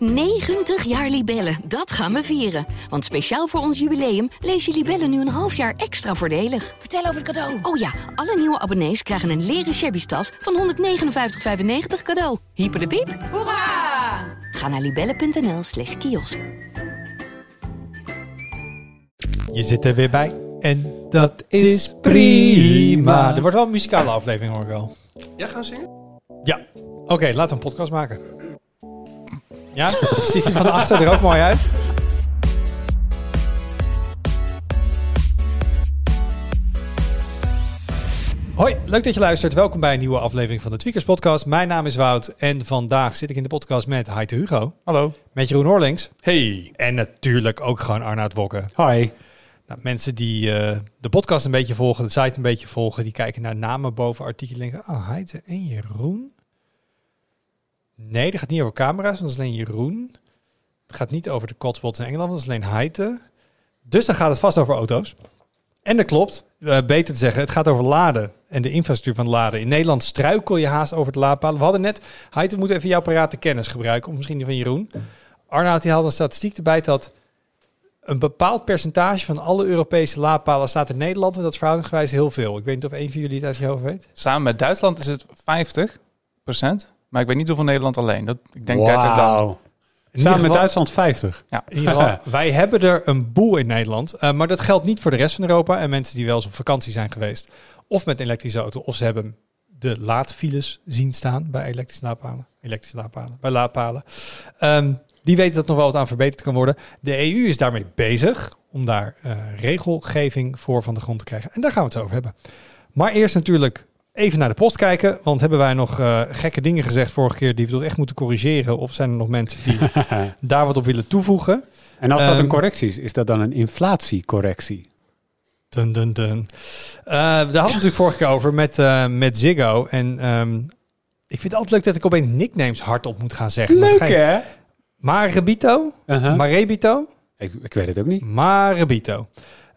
90 jaar Libellen, dat gaan we vieren. Want speciaal voor ons jubileum lees je Libellen nu een half jaar extra voordelig. Vertel over het cadeau. Oh ja, alle nieuwe abonnees krijgen een leren shabby tas van 159,95 cadeau. Hyper de piep. Hoera! Ga naar libellen.nl slash kiosk. Je zit er weer bij. En dat is prima. Er wordt wel een muzikale aflevering, hoor ik wel. Ja, gaan zingen? Ja. Oké, laten we een podcast maken. Ja? Ziet hij van achter er ook mooi uit? Hoi, leuk dat je luistert. Welkom bij een nieuwe aflevering van de Tweakers Podcast. Mijn naam is Wout en vandaag zit ik in de podcast met Heite Hugo. Hallo. Met Jeroen Orlings. Hey. En natuurlijk ook gewoon Arnoud Wokke. Hi. Nou, mensen die eh, de podcast een beetje volgen, de site een beetje volgen, die kijken naar namen boven artikelen en denken, oh, Heite en Jeroen? Nee, dat gaat niet over camera's, want dat is alleen Jeroen. Het gaat niet over de Cotswolds in Engeland, dat is alleen Heite. Dus dan gaat het vast over auto's. En dat klopt, eh, beter te zeggen, het gaat over laden en de infrastructuur van laden. In Nederland struikel je haast over het laadpalen. We hadden net, Heite moet even jouw parate kennis gebruiken, of misschien die van Jeroen. Arnoud die had een statistiek erbij dat een bepaald percentage van alle Europese laadpalen staat in Nederland. En dat is verhoudingsgewijs heel veel. Ik weet niet of een van jullie het uit je hoofd weet. Samen met Duitsland is het 50 Maar ik weet niet hoeveel Nederland alleen. Dat, ik denk 30 dan. Samen met Duitsland 50. Ja. In ieder geval, wij hebben er een boel in Nederland. Eh, maar dat geldt niet voor de rest van Europa. En mensen die wel eens op vakantie zijn geweest. Of met een elektrische auto. Of ze hebben de laadfiles zien staan bij elektrische laadpalen. Elektrische laadpalen. Bij laadpalen. Ehm, die weten dat nog wel wat aan verbeterd kan worden. De EU is daarmee bezig om daar eh, regelgeving voor van de grond te krijgen. En daar gaan we het over hebben. Maar eerst natuurlijk even naar de post kijken. Want hebben wij nog eh, gekke dingen gezegd vorige keer die we toch echt moeten corrigeren? Of zijn er nog mensen die daar wat op willen toevoegen? En als dat Ehm, een correctie is, is dat dan een inflatiecorrectie? Dun, dun, dun. Eh, daar hadden we het natuurlijk vorige keer over met, eh, met Ziggo. En ehm, ik vind het altijd leuk dat ik opeens nicknames hardop moet gaan zeggen. Maar ga je- hè? Marebito? Uh-huh. Marebito? ik, ik weet het ook niet. Marebito.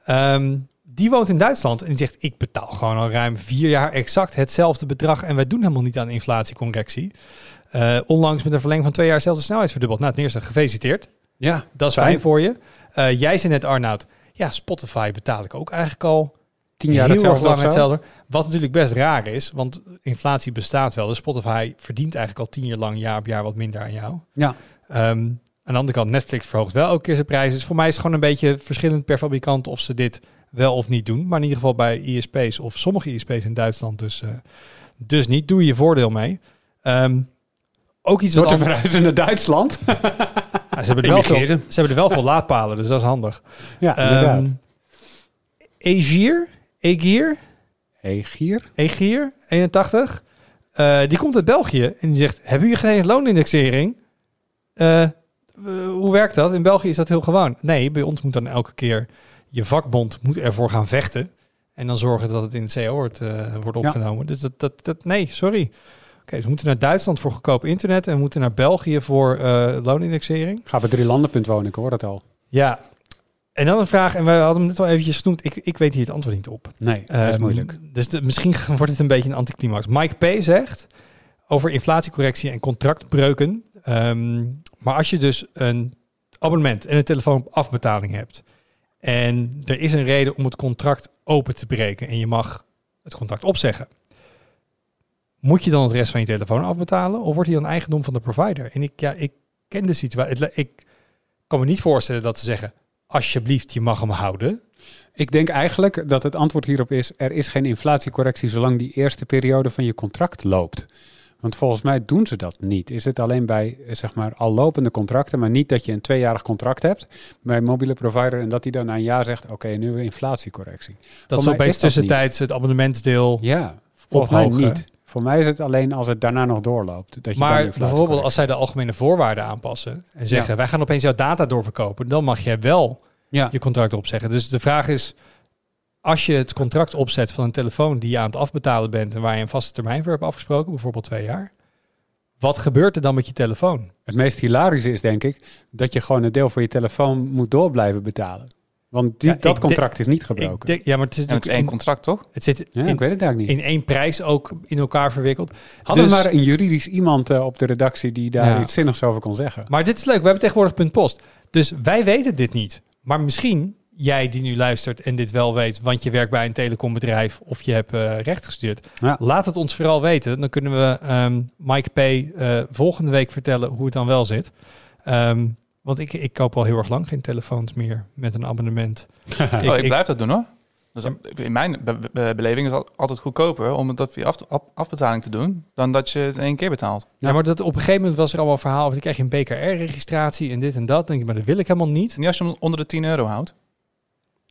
Ehm, die woont in Duitsland en die zegt: Ik betaal gewoon al ruim vier jaar exact hetzelfde bedrag. En wij doen helemaal niet aan inflatiecorrectie. Eh, onlangs met een verlenging van twee jaar dezelfde snelheid verdubbeld. Nou, ten eerste gefeliciteerd. Ja, Dat is Fijn. fijn voor je. Eh, jij zei net, Arnoud, ja, Spotify betaal ik ook eigenlijk al tien jaar heel erg hetzelfde lang hetzelfde. Wat natuurlijk best raar is, want inflatie bestaat wel. Dus Spotify verdient eigenlijk al tien jaar lang jaar op jaar wat minder aan jou. Ja. Ehm, aan de andere kant, Netflix verhoogt wel elke keer zijn prijzen. Dus voor mij is het gewoon een beetje verschillend per fabrikant of ze dit wel of niet doen. Maar in ieder geval bij ISP's of sommige ISP's in Duitsland dus, eh, dus niet. Doe je voordeel mee. Ehm, ook iets Door wat te verhuizen naar Duitsland. Ja, ze, hebben er wel veel, ze hebben er wel veel laadpalen, dus dat is handig. ja, inderdaad. Ehm Egier, Egier, hey, Gier? Egier, 81. Eh, die komt uit België en die zegt: Hebben jullie geen loonindexering? Eh, hoe werkt dat? In België is dat heel gewoon. Nee, bij ons moet dan elke keer je vakbond moet ervoor gaan vechten. En dan zorgen dat het in het CO wordt, eh, wordt Ja. opgenomen. Dus dat, dat, dat, nee, sorry. Oké, dus we moeten naar Duitsland voor goedkoop internet en we moeten naar België voor eh, loonindexering. Ga bij drie landenpunt wonen, ik hoor dat al. Ja, en dan een vraag, en we hadden hem net al eventjes genoemd. Ik, ik weet hier het antwoord niet op. Nee, dat is Ehm, moeilijk. Dus de, misschien wordt het een beetje een anticlimax. Mike P. zegt over inflatiecorrectie en contractbreuken. ehm, maar als je dus een abonnement en een telefoon op afbetaling hebt. En er is een reden om het contract open te breken. En je mag het contract opzeggen. Moet je dan het rest van je telefoon afbetalen? Of wordt die dan eigendom van de provider? En ik, ja, ik ken de situatie. Ik kan me niet voorstellen dat ze zeggen... Alsjeblieft, je mag hem houden. Ik denk eigenlijk dat het antwoord hierop is: er is geen inflatiecorrectie zolang die eerste periode van je contract loopt. Want volgens mij doen ze dat niet. Is het alleen bij eh, zeg maar al lopende contracten, maar niet dat je een tweejarig contract hebt bij een mobiele provider en dat die dan na een jaar zegt: oké, nu een inflatiecorrectie. Dat dat niet. tussentijds het abonnementsdeel Ja, volgens mij niet. Voor mij is het alleen als het daarna nog doorloopt. Dat je Maar bijvoorbeeld als zij de algemene voorwaarden aanpassen en zeggen wij gaan opeens jouw data doorverkopen, dan mag jij wel ja. je contract opzeggen. Dus de vraag is, als je het contract opzet van een telefoon die je aan het afbetalen bent en waar je een vaste termijn voor hebt afgesproken, bijvoorbeeld twee jaar, wat gebeurt er dan met je telefoon? Het meest hilarische is denk ik dat je gewoon een deel voor je telefoon moet door blijven betalen. Want die, Ja, dat contract is niet gebroken. denk, ja, maar het is En het is natuurlijk één contract, toch? het zit ja, in, ik weet het eigenlijk niet. in één prijs ook in elkaar verwikkeld. Hadden Dus- we maar een juridisch iemand eh, op de redactie die daar Ja. iets zinnigs over kon zeggen. Maar dit is leuk. We hebben tegenwoordig punt post. Dus wij weten dit niet. Maar misschien jij die nu luistert en dit wel weet, want je werkt bij een telecombedrijf of je hebt eh, recht gestudeerd. Ja. Laat het ons vooral weten. Dan kunnen we ehm, Mike P. eh, volgende week vertellen hoe het dan wel zit. Ehm, want ik, ik koop al heel erg lang geen telefoons meer met een abonnement. oh, ik, ik- blijf dat doen hoor. Dus in mijn be- be- beleving is het altijd goedkoper om dat via af, af- afbetaling te doen, dan dat je het in één keer betaalt. Ja, maar dat, op een gegeven moment was er allemaal een verhaal over. Dan krijg een BKR-registratie en dit en dat. Dan denk ik, maar dat wil ik helemaal niet. Niet als je hem onder de 10 euro houdt.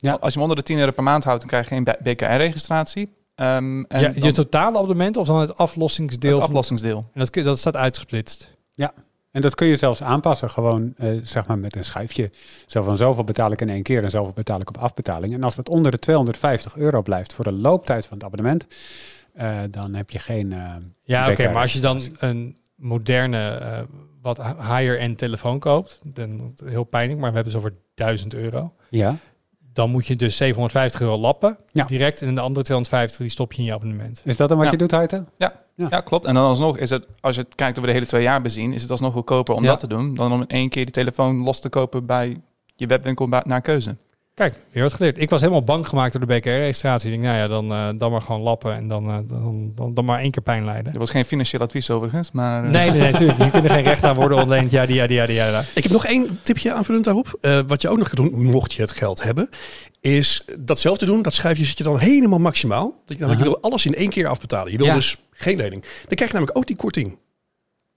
Ja. Als je hem onder de 10 euro per maand houdt, dan krijg je geen BKR-registratie. Ehm en ja, dan je totale abonnement of dan het aflossingsdeel? het van- aflossingsdeel. en dat, kun- dat staat uitgesplitst. En dat kun je zelfs aanpassen, gewoon eh, zeg maar met een schuifje. Zo van zoveel betaal ik in één keer en zoveel betaal ik op afbetaling. En als het onder de 250 euro blijft voor de looptijd van het abonnement, eh, dan heb je geen. eh, Ja, oké, maar als je dan een moderne, eh, wat higher-end telefoon koopt, dan heel pijnlijk, maar we hebben ze over 1000 euro. Ja, Dan moet je dus 750 euro lappen Ja. direct en de andere 250 die stop je in je abonnement. is dat dan wat Ja. je doet, Heite? Ja. Ja, klopt. En dan alsnog is het, als je het kijkt over de hele twee jaar bezien, is het alsnog goedkoper om Ja. dat te doen dan om in één keer die telefoon los te kopen bij je webwinkel naar keuze. Kijk, weer wat geleerd. Ik was helemaal bang gemaakt door de BKR-registratie. Ik denk, nou ja, dan, eh, dan maar gewoon lappen en dan, eh, dan, dan, dan maar één keer pijn lijden. Er was geen financieel advies overigens, maar... eh, Nee, nee, nee, natuurlijk. Hier kunnen geen recht aan worden ontleend. Ja, die, ja, die, ja, die, ja, die. Ik heb nog één tipje aanvullend daarop. Eh, wat je ook nog gaat doen, mocht je het geld hebben, is datzelfde doen. Dat schrijfje zit je dan helemaal maximaal. Dat je, dan, je wil alles in één keer afbetalen. Je wil Ja. dus geen lening. Dan krijg je namelijk ook die korting.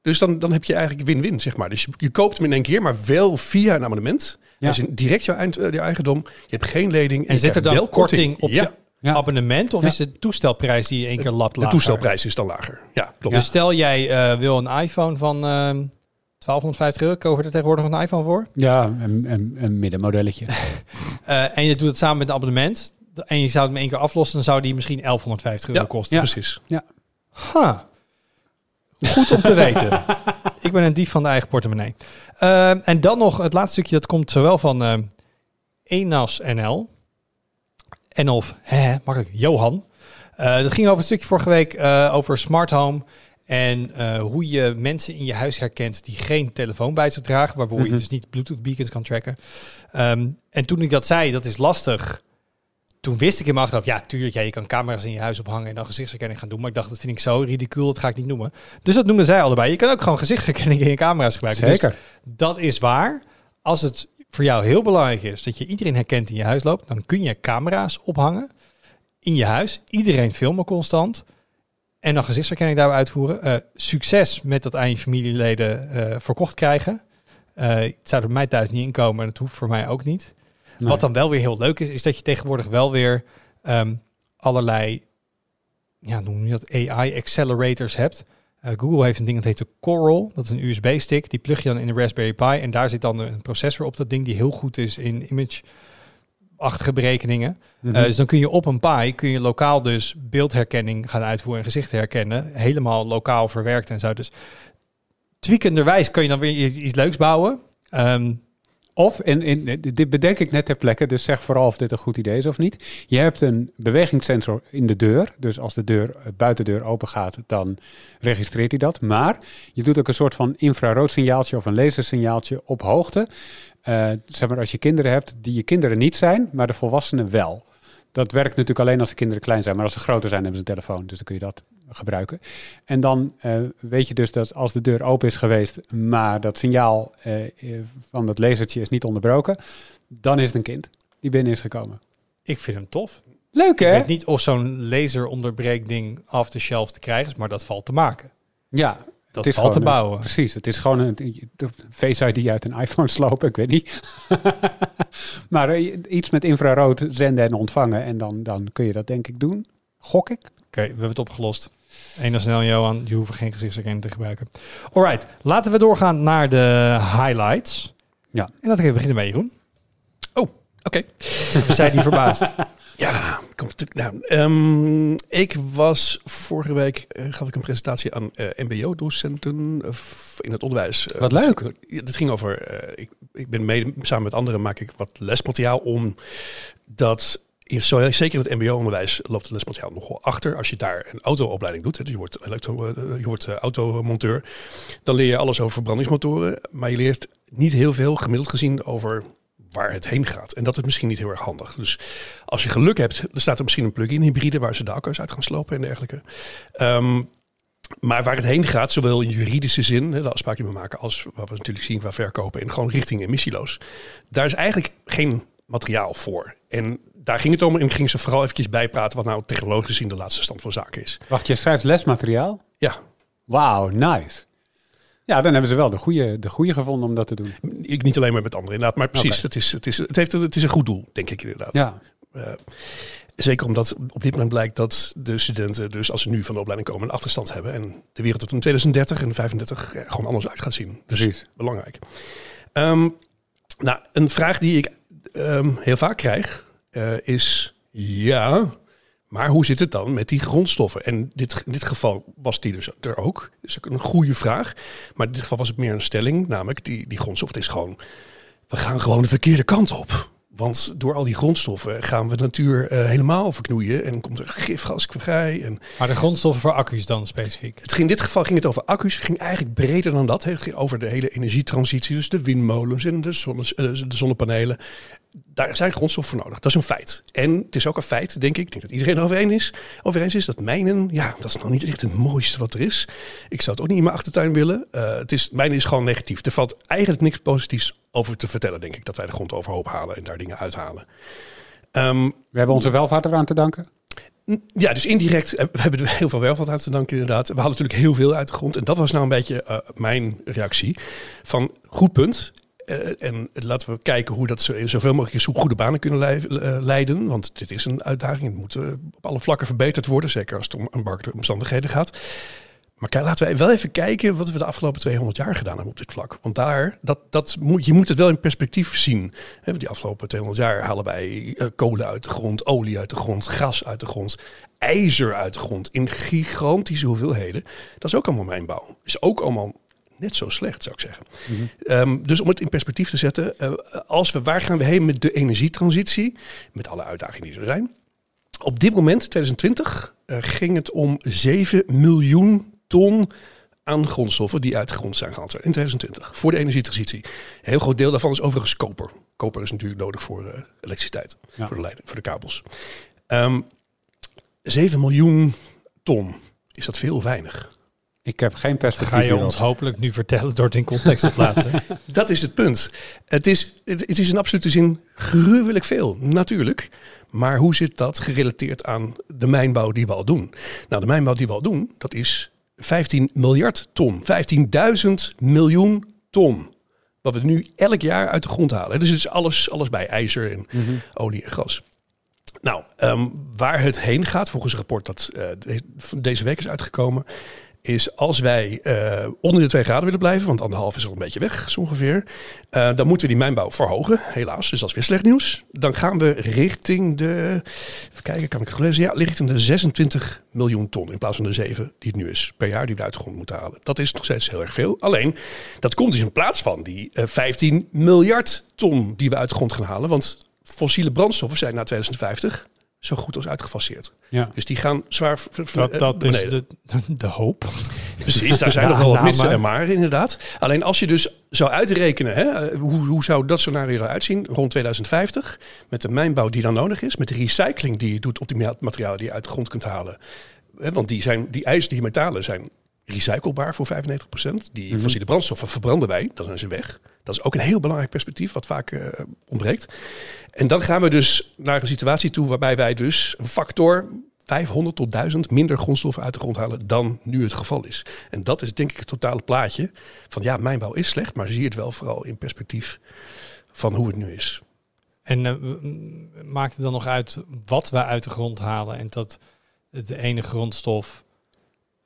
Dus dan, dan heb je eigenlijk win-win, zeg maar. Dus je, je koopt hem in één keer, maar wel via een abonnement. Ja. Dat is direct jouw, eind, eh, jouw eigendom. Je hebt geen lening. En je zit er dan korting op ja, je Ja. abonnement of Ja. is het toestelprijs die je één keer lapt de lager? toestelprijs is dan lager. Ja, klopt. Dus stel jij eh, wil een iPhone van ehm 1250 euro, koop je er tegenwoordig een iPhone voor. Ja, een, een, een middenmodelletje. Eh, en je doet het samen met een abonnement. En je zou het in één keer aflossen, dan zou die misschien 1150 euro Ja. kosten. Precies. Ha. Goed om te weten. Ik ben een dief van de eigen portemonnee. Ehm, en dan nog het laatste stukje, dat komt zowel van ehm Enas NL en of, hè, makkelijk, Johan. Eh, dat ging over een stukje vorige week eh, over smart home en eh, hoe je mensen in je huis herkent die geen telefoon bij zich dragen, waardoor je Mhm. dus niet Bluetooth beacons kan tracken. Ehm, en toen ik dat zei, dat is lastig. Toen wist ik in mijn achterhoofd, ja, tuurlijk, ja, je kan camera's in je huis ophangen en dan gezichtsherkenning gaan doen. Maar ik dacht, dat vind ik zo ridicuul, dat ga ik niet noemen. Dus dat noemden zij allebei. Je kan ook gewoon gezichtsherkenning in je camera's gebruiken. Dus Zeker. dat is waar. Als het voor jou heel belangrijk is dat je iedereen herkent die in je huis loopt, dan kun je camera's ophangen in je huis. Iedereen filmen constant. En dan gezichtsherkenning daarbij uitvoeren. Eh, succes met dat aan je familieleden eh, verkocht krijgen. Eh, het zou er bij mij thuis niet inkomen en dat hoeft voor mij ook niet. Nee. Wat dan wel weer heel leuk is, is dat je tegenwoordig wel weer ehm, allerlei, ja, noem je dat, AI-accelerators hebt. Eh, Google heeft een ding dat heet de Coral. Dat is een USB-stick. Die plug je dan in de Raspberry Pi. En daar zit dan een processor op dat ding die heel goed is in image-achtige berekeningen. Mhm. Eh, dus dan kun je op een Pi, kun je lokaal dus beeldherkenning gaan uitvoeren en gezichten herkennen. Helemaal lokaal verwerkt en zo. Dus tweakenderwijs kun je dan weer iets leuks bouwen. Ehm, Of, in, dit bedenk ik net ter plekke, dus zeg vooral of dit een goed idee is of niet. Je hebt een bewegingssensor in de deur. Dus als de deur, eh, buitendeur open gaat, dan registreert hij dat. Maar je doet ook een soort van infraroodsignaaltje of een lasersignaaltje op hoogte. Eh, zeg maar als je kinderen hebt die je kinderen niet zijn, maar de volwassenen wel. Dat werkt natuurlijk alleen als de kinderen klein zijn. Maar als ze groter zijn, hebben ze een telefoon. Dus dan kun je dat gebruiken. En dan eh, weet je dus dat als de deur open is geweest, maar dat signaal eh, van dat lasertje is niet onderbroken, dan is het een kind die binnen is gekomen. ik vind hem tof. Leuk Ik hè? weet niet of zo'n laseronderbreekding off the shelf te krijgen is, maar dat valt te maken. Ja, Dat Het is valt te een- bouwen. precies. Het is gewoon een, een Face ID uit een iPhone slopen, ik weet niet. maar eh, iets met infrarood zenden en ontvangen en dan, dan kun je dat denk ik doen. Gok ik. Oké, we hebben het opgelost. Eén snel, Johan. Je hoeft geen gezichtsherkenning te gebruiken. Alright, laten we doorgaan naar de highlights. Ja. En dat gaan we beginnen bij Jeroen. Oké. We zijn die verbaasd. Ja, komt natuurlijk. Nou, ehm, ik was vorige week eh, gaf ik een presentatie aan eh, MBO-docenten eh, f- in het onderwijs. Eh, Wat leuk. Dat ging over. eh, ik ik ben mede, samen met anderen maak ik wat lesmateriaal om dat in, zeker in het mbo-onderwijs loopt het lesmateriaal nogal achter. Als je daar een autoopleiding doet, hè, dus je wordt, uh, je wordt uh, automonteur, dan leer je alles over verbrandingsmotoren, maar je leert niet heel veel gemiddeld gezien over waar het heen gaat. En dat is misschien niet heel erg handig. Dus als je geluk hebt, er staat er misschien een plug-in hybride waar ze de accu's uit gaan slopen en dergelijke. Um, maar waar het heen gaat, zowel in juridische zin, de afspraak die we maken, als wat we natuurlijk zien qua verkopen en gewoon richting emissieloos. Daar is eigenlijk geen materiaal voor. En daar ging het om en ging ze vooral eventjes bijpraten wat nou technologisch gezien de laatste stand van zaken is. Wacht, je schrijft lesmateriaal? Ja. Wauw, nice. Ja, dan hebben ze wel de goede, de goede gevonden om dat te doen. Ik niet alleen maar met anderen inderdaad, maar precies. Het, is, het, is, het, heeft, het is een goed doel, denk ik inderdaad. Ja. Uh, Zeker omdat op dit moment blijkt dat de studenten, dus als ze nu van de opleiding komen, een achterstand hebben. En de wereld tot in 2030 en 35 gewoon anders uit gaat zien. Dus Precies. belangrijk. Um, nou, een vraag die ik um, heel vaak krijg uh, is: ja, maar hoe zit het dan met die grondstoffen? En dit, in dit geval was die dus er ook. Dus ook een goede vraag. Maar in dit geval was het meer een stelling, namelijk die, die grondstof het is gewoon. We gaan gewoon de verkeerde kant op. Want door al die grondstoffen gaan we de natuur uh, helemaal verknoeien en komt er gifgas vrij. En maar de grondstoffen voor accu's dan specifiek? Het ging, in dit geval ging het over accu's. Het ging eigenlijk breder dan dat. Het ging over de hele energietransitie. Dus de windmolens en de, zonne, uh, de zonnepanelen. Daar zijn grondstoffen voor nodig. Dat is een feit. En het is ook een feit, denk ik, ik denk dat iedereen over eens is, over eens is dat mijnen, ja, dat is nog niet echt het mooiste wat er is. Ik zou het ook niet in mijn achtertuin willen. Uh, het is, mijnen is gewoon negatief. Er valt eigenlijk niks positiefs over te vertellen, denk ik, dat wij de grond overhoop halen en daar dingen uithalen. Um, We hebben onze welvaart eraan te danken. Ja, dus indirect we hebben we heel veel welvaart aan te danken inderdaad. We halen natuurlijk heel veel uit de grond. En dat was nou een beetje uh, mijn reactie. Van goed punt. Uh, en laten we kijken hoe dat zo, zoveel mogelijk hoe goede banen kunnen leiden. Want dit is een uitdaging. Het moet uh, op alle vlakken verbeterd worden. Zeker als het om aanbarkende omstandigheden gaat. Maar laten we wel even kijken wat we de afgelopen 200 jaar gedaan hebben op dit vlak. Want daar, dat, dat moet, je moet het wel in perspectief zien. He, die afgelopen 200 jaar halen wij kolen uit de grond, olie uit de grond, gas uit de grond, ijzer uit de grond in gigantische hoeveelheden. Dat is ook allemaal mijnbouw. Is ook allemaal net zo slecht, zou ik zeggen. Mm -hmm. um, dus om het in perspectief te zetten, uh, als we, waar gaan we heen met de energietransitie? Met alle uitdagingen die er zijn. Op dit moment, 2020, uh, ging het om 7 miljoen ton aan grondstoffen die uit de grond zijn gehaald in 2020 voor de energietransitie. Een heel groot deel daarvan is overigens koper. Koper is natuurlijk nodig voor uh, elektriciteit, ja. voor, de voor de kabels. Um, 7 miljoen ton, is dat veel of weinig? Ik heb geen perspectief. Ga je hierop. ons hopelijk nu vertellen door het in context te plaatsen? dat is het punt. Het is, het, het is in absolute zin gruwelijk veel, natuurlijk. Maar hoe zit dat gerelateerd aan de mijnbouw die we al doen? Nou, de mijnbouw die we al doen, dat is 15 miljard ton. 15.000 miljoen ton. Wat we nu elk jaar uit de grond halen. Dus het is alles, alles bij ijzer en mm -hmm. olie en gas. Nou, um, waar het heen gaat, volgens een rapport dat uh, de, deze week is uitgekomen, is als wij uh, onder de 2 graden willen blijven, want anderhalf is al een beetje weg, zo ongeveer, uh, dan moeten we die mijnbouw verhogen, helaas. Dus dat is weer slecht nieuws. Dan gaan we richting de, even kijken, kan ik het lezen? Ja, richting de 26 miljoen ton in plaats van de 7 die het nu is per jaar die we uit de grond moeten halen. Dat is nog steeds heel erg veel. Alleen, dat komt dus in plaats van die uh, 15 miljard ton die we uit de grond gaan halen, want fossiele brandstoffen zijn na 2050 zo goed als uitgefaseerd. Ja. Dus die gaan zwaar dat, dat is de, de hoop. Precies, daar zijn nog wel wat mitsen en maar inderdaad. Alleen als je dus zou uitrekenen, hè, hoe, hoe zou dat scenario eruit zien rond 2050, met de mijnbouw die dan nodig is, met de recycling die je doet op die materialen die je uit de grond kunt halen. Hè, want die, zijn, die ijs, die metalen zijn recyclebaar voor 95%. Die mm-hmm. fossiele brandstoffen verbranden wij, dan zijn ze weg. Dat is ook een heel belangrijk perspectief, wat vaak uh, ontbreekt. En dan gaan we dus naar een situatie toe waarbij wij dus een factor 500 tot 1000 minder grondstoffen uit de grond halen dan nu het geval is. En dat is denk ik het totale plaatje van ja, mijnbouw is slecht, maar zie het wel vooral in perspectief van hoe het nu is. En uh, maakt het dan nog uit wat we uit de grond halen en dat de ene grondstof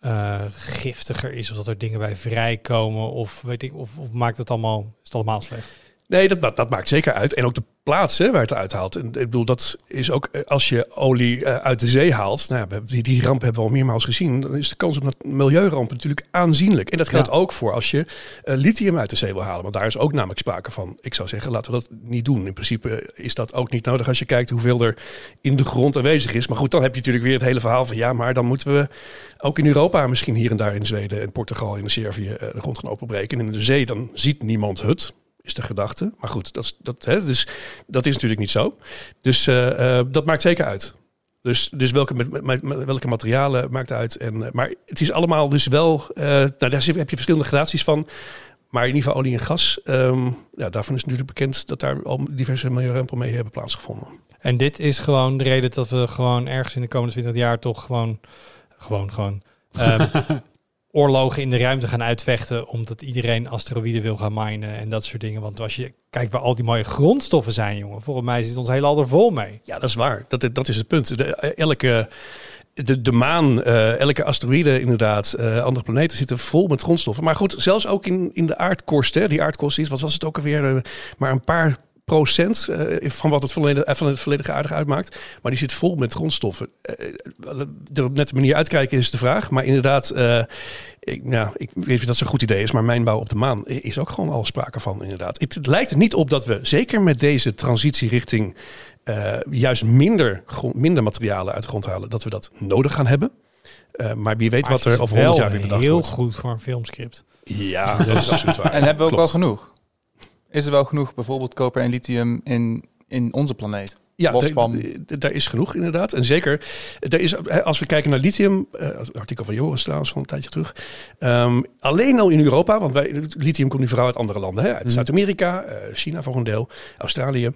uh, giftiger is of dat er dingen bij vrijkomen of weet ik of, of maakt het allemaal is het allemaal slecht? Nee, dat, dat, maakt zeker uit. En ook de plaats hè, waar het uithaalt. En ik bedoel, dat is ook eh, als je olie eh, uit de zee haalt. Nou, ja, die, die ramp hebben we al meermaals gezien. Dan is de kans op een milieuramp natuurlijk aanzienlijk. En dat geldt ook voor als je uh, lithium uit de zee wil halen. Want daar is ook namelijk sprake van. Ik zou zeggen, laten we dat niet doen. In principe is dat ook niet nodig als je kijkt hoeveel er in de grond aanwezig is. Maar goed, dan heb je natuurlijk weer het hele verhaal van ja, maar dan moeten we ook in Europa misschien hier en daar in Zweden en Portugal en Servië de grond gaan openbreken. En in de zee dan ziet niemand het is de gedachte. Maar goed, dat, dat, hè, dus, dat is natuurlijk niet zo. Dus uh, dat maakt zeker uit. Dus, dus welke, met, met, welke materialen maakt uit. En, uh, maar het is allemaal dus wel... Uh, nou, daar heb je verschillende gradaties van. Maar in ieder geval olie en gas. Um, ja, daarvan is natuurlijk bekend dat daar al diverse milieurampen mee hebben plaatsgevonden. En dit is gewoon de reden dat we gewoon ergens in de komende 20 jaar toch gewoon... Gewoon, gewoon... Um, oorlogen in de ruimte gaan uitvechten omdat iedereen asteroïden wil gaan minen en dat soort dingen. Want als je kijkt waar al die mooie grondstoffen zijn, jongen, volgens mij zit ons hele al er vol mee. Ja, dat is waar. Dat, dat is het punt. Elke de, de maan, uh, elke asteroïde inderdaad, uh, andere planeten zitten vol met grondstoffen. Maar goed, zelfs ook in, in de aardkorst, hè, die aardkorst is, wat was het ook alweer, uh, maar een paar procent uh, van wat het volledige, van het volledige aardige uitmaakt. Maar die zit vol met grondstoffen. Net de manier uitkijken is de vraag. Maar inderdaad, uh, ik, nou, ik weet niet of dat zo'n goed idee is. Maar mijnbouw op de maan is ook gewoon al sprake van inderdaad. Het, het lijkt er niet op dat we, zeker met deze transitie richting juist minder, grond, minder materialen uit de grond halen, dat we dat nodig gaan hebben. maar wie weet maar wat er over 100 jaar weer bedacht heel wordt. goed voor een filmscript. Ja, dat is absoluut waar. En hebben we ook Klopt. wel genoeg? Is er wel genoeg bijvoorbeeld koper en lithium in, in onze planeet? Ja, daar- is genoeg inderdaad. En zeker, er is, als we kijken naar lithium, het artikel van Joris trouwens van een tijdje terug. ehm, alleen al in Europa, want wij, lithium komt nu vooral uit andere landen. Hè, uit Mhm. Zuid-Amerika, eh, China voor een deel, Australië.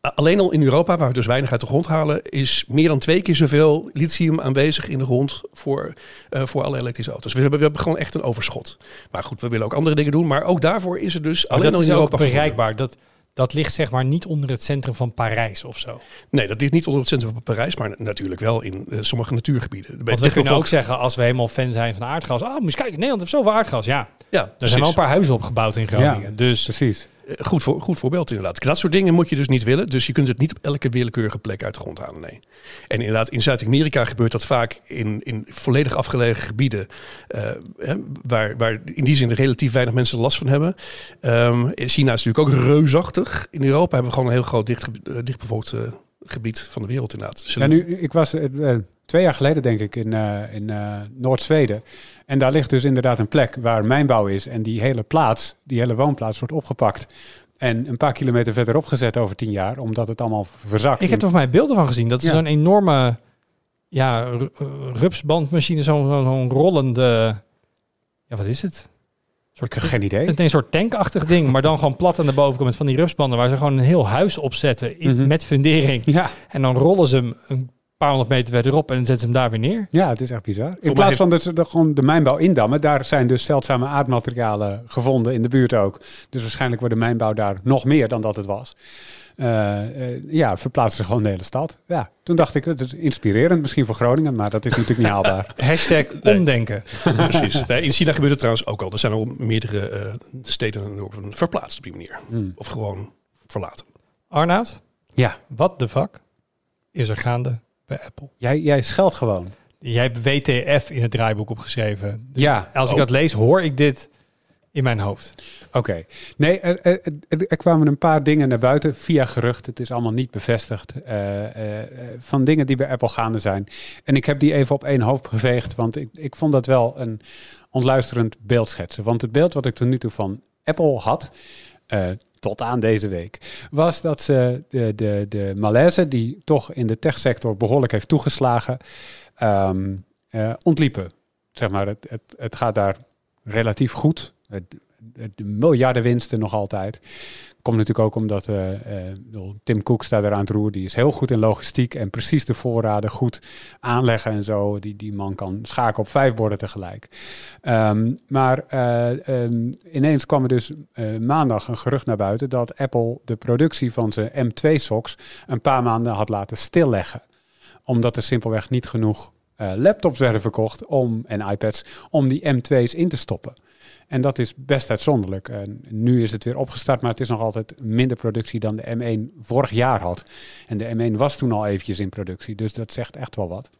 Alleen al in Europa, waar we dus weinig uit de grond halen, is meer dan twee keer zoveel lithium aanwezig in de grond voor, eh, voor alle elektrische auto's. We hebben, we hebben gewoon echt een overschot. Maar goed, we willen ook andere dingen doen. Maar ook daarvoor is het dus Maar alleen dat al is in ook Europa bereikbaar. Dat, dat ligt zeg maar niet onder het centrum van Parijs of zo. Nee, dat ligt niet onder het centrum van Parijs, maar natuurlijk wel in eh, sommige natuurgebieden. Want we kunnen ook zeggen, als we helemaal fan zijn van aardgas. Ah, moet je eens kijken, Nederland heeft zoveel aardgas. Ja, Ja, er zijn wel een paar huizen opgebouwd in Groningen. Ja. Dus Precies. Eh, Goed, voor, goed voorbeeld inderdaad. Dat soort dingen moet je dus niet willen. Dus je kunt het niet op elke willekeurige plek uit de grond halen. Nee. En inderdaad, in Zuid-Amerika gebeurt dat vaak in, in volledig afgelegen gebieden. eh, hè, waar, waar in die zin relatief weinig mensen last van hebben. Ehm, China is natuurlijk ook reusachtig. In Europa hebben we gewoon een heel groot dicht, eh, dichtbevolkt gebied van de wereld inderdaad. Ja, nu, ik was twee jaar geleden denk ik in, eh, in eh, Noord-Zweden. En daar ligt dus inderdaad een plek waar mijnbouw is. En die hele plaats, die hele woonplaats wordt opgepakt. En een paar kilometer verderop gezet over tien jaar, omdat het allemaal verzakt. ik heb er voor mij beelden van gezien. Dat is Ja. zo'n enorme ja, eh, rupsbandmachine, zo'n zo'n rollende... Ja, wat is het? Soort, geen idee. het is een soort tankachtig ding, maar dan gewoon plat aan de bovenkant met van die rupsbanden waar ze gewoon een heel huis opzetten in, Mhm. met fundering. Ja, En dan rollen ze hem een paar honderd meter verderop en dan zetten ze hem daar weer neer. ja, het is echt bizar. In plaats van dus de, gewoon de mijnbouw indammen, daar zijn dus zeldzame aardmaterialen gevonden in de buurt ook. Dus waarschijnlijk wordt de mijnbouw daar nog meer dan dat het was. Eh, eh, ja, verplaatsen ze gewoon de hele stad. Ja, toen dacht ik, het is inspirerend misschien voor Groningen, maar dat is natuurlijk niet haalbaar. Hashtag Nee. omdenken. Precies. Nee, in China gebeurt het trouwens ook al. Er zijn al meerdere eh, steden verplaatst op die manier. Hmm. Of gewoon verlaten. Arnoud, Ja, wat de fuck is er gaande bij Apple? jij, jij scheldt gewoon. Jij hebt WTF in het draaiboek opgeschreven. Dus Ja, Als ik Oh. dat lees, hoor ik dit in mijn hoofd. Oké. Nee, er, er, er- kwamen een paar dingen naar buiten via gerucht. Het is allemaal niet bevestigd. eh, eh, van dingen die bij Apple gaande zijn. En ik heb die even op één hoop geveegd. Want ik, ik vond dat wel een ontluisterend beeld schetsen. Want het beeld wat ik tot nu toe van Apple had. eh, tot aan deze week. Was dat ze de, de, de malaise, die toch in de techsector behoorlijk heeft toegeslagen. ehm, eh, ontliepen. Zeg maar, het, het, het gaat daar relatief goed. Het- De miljardenwinsten nog altijd. Komt natuurlijk ook omdat eh, eh, Tim Cook staat er aan het roer. Die is heel goed in logistiek en precies de voorraden goed aanleggen en zo. Die, die man kan schaken op vijf borden tegelijk. Ehm, maar eh, ehm, ineens kwam er dus eh, maandag een gerucht naar buiten dat Apple de productie van zijn M2-socks een paar maanden had laten stilleggen. Omdat er simpelweg niet genoeg eh, laptops werden verkocht om, en iPads om die M2's in te stoppen. En dat is best uitzonderlijk. En nu is het weer opgestart, maar het is nog altijd minder productie dan de M1 vorig jaar had. En de M1 was toen al eventjes in productie, dus dat zegt echt wel wat.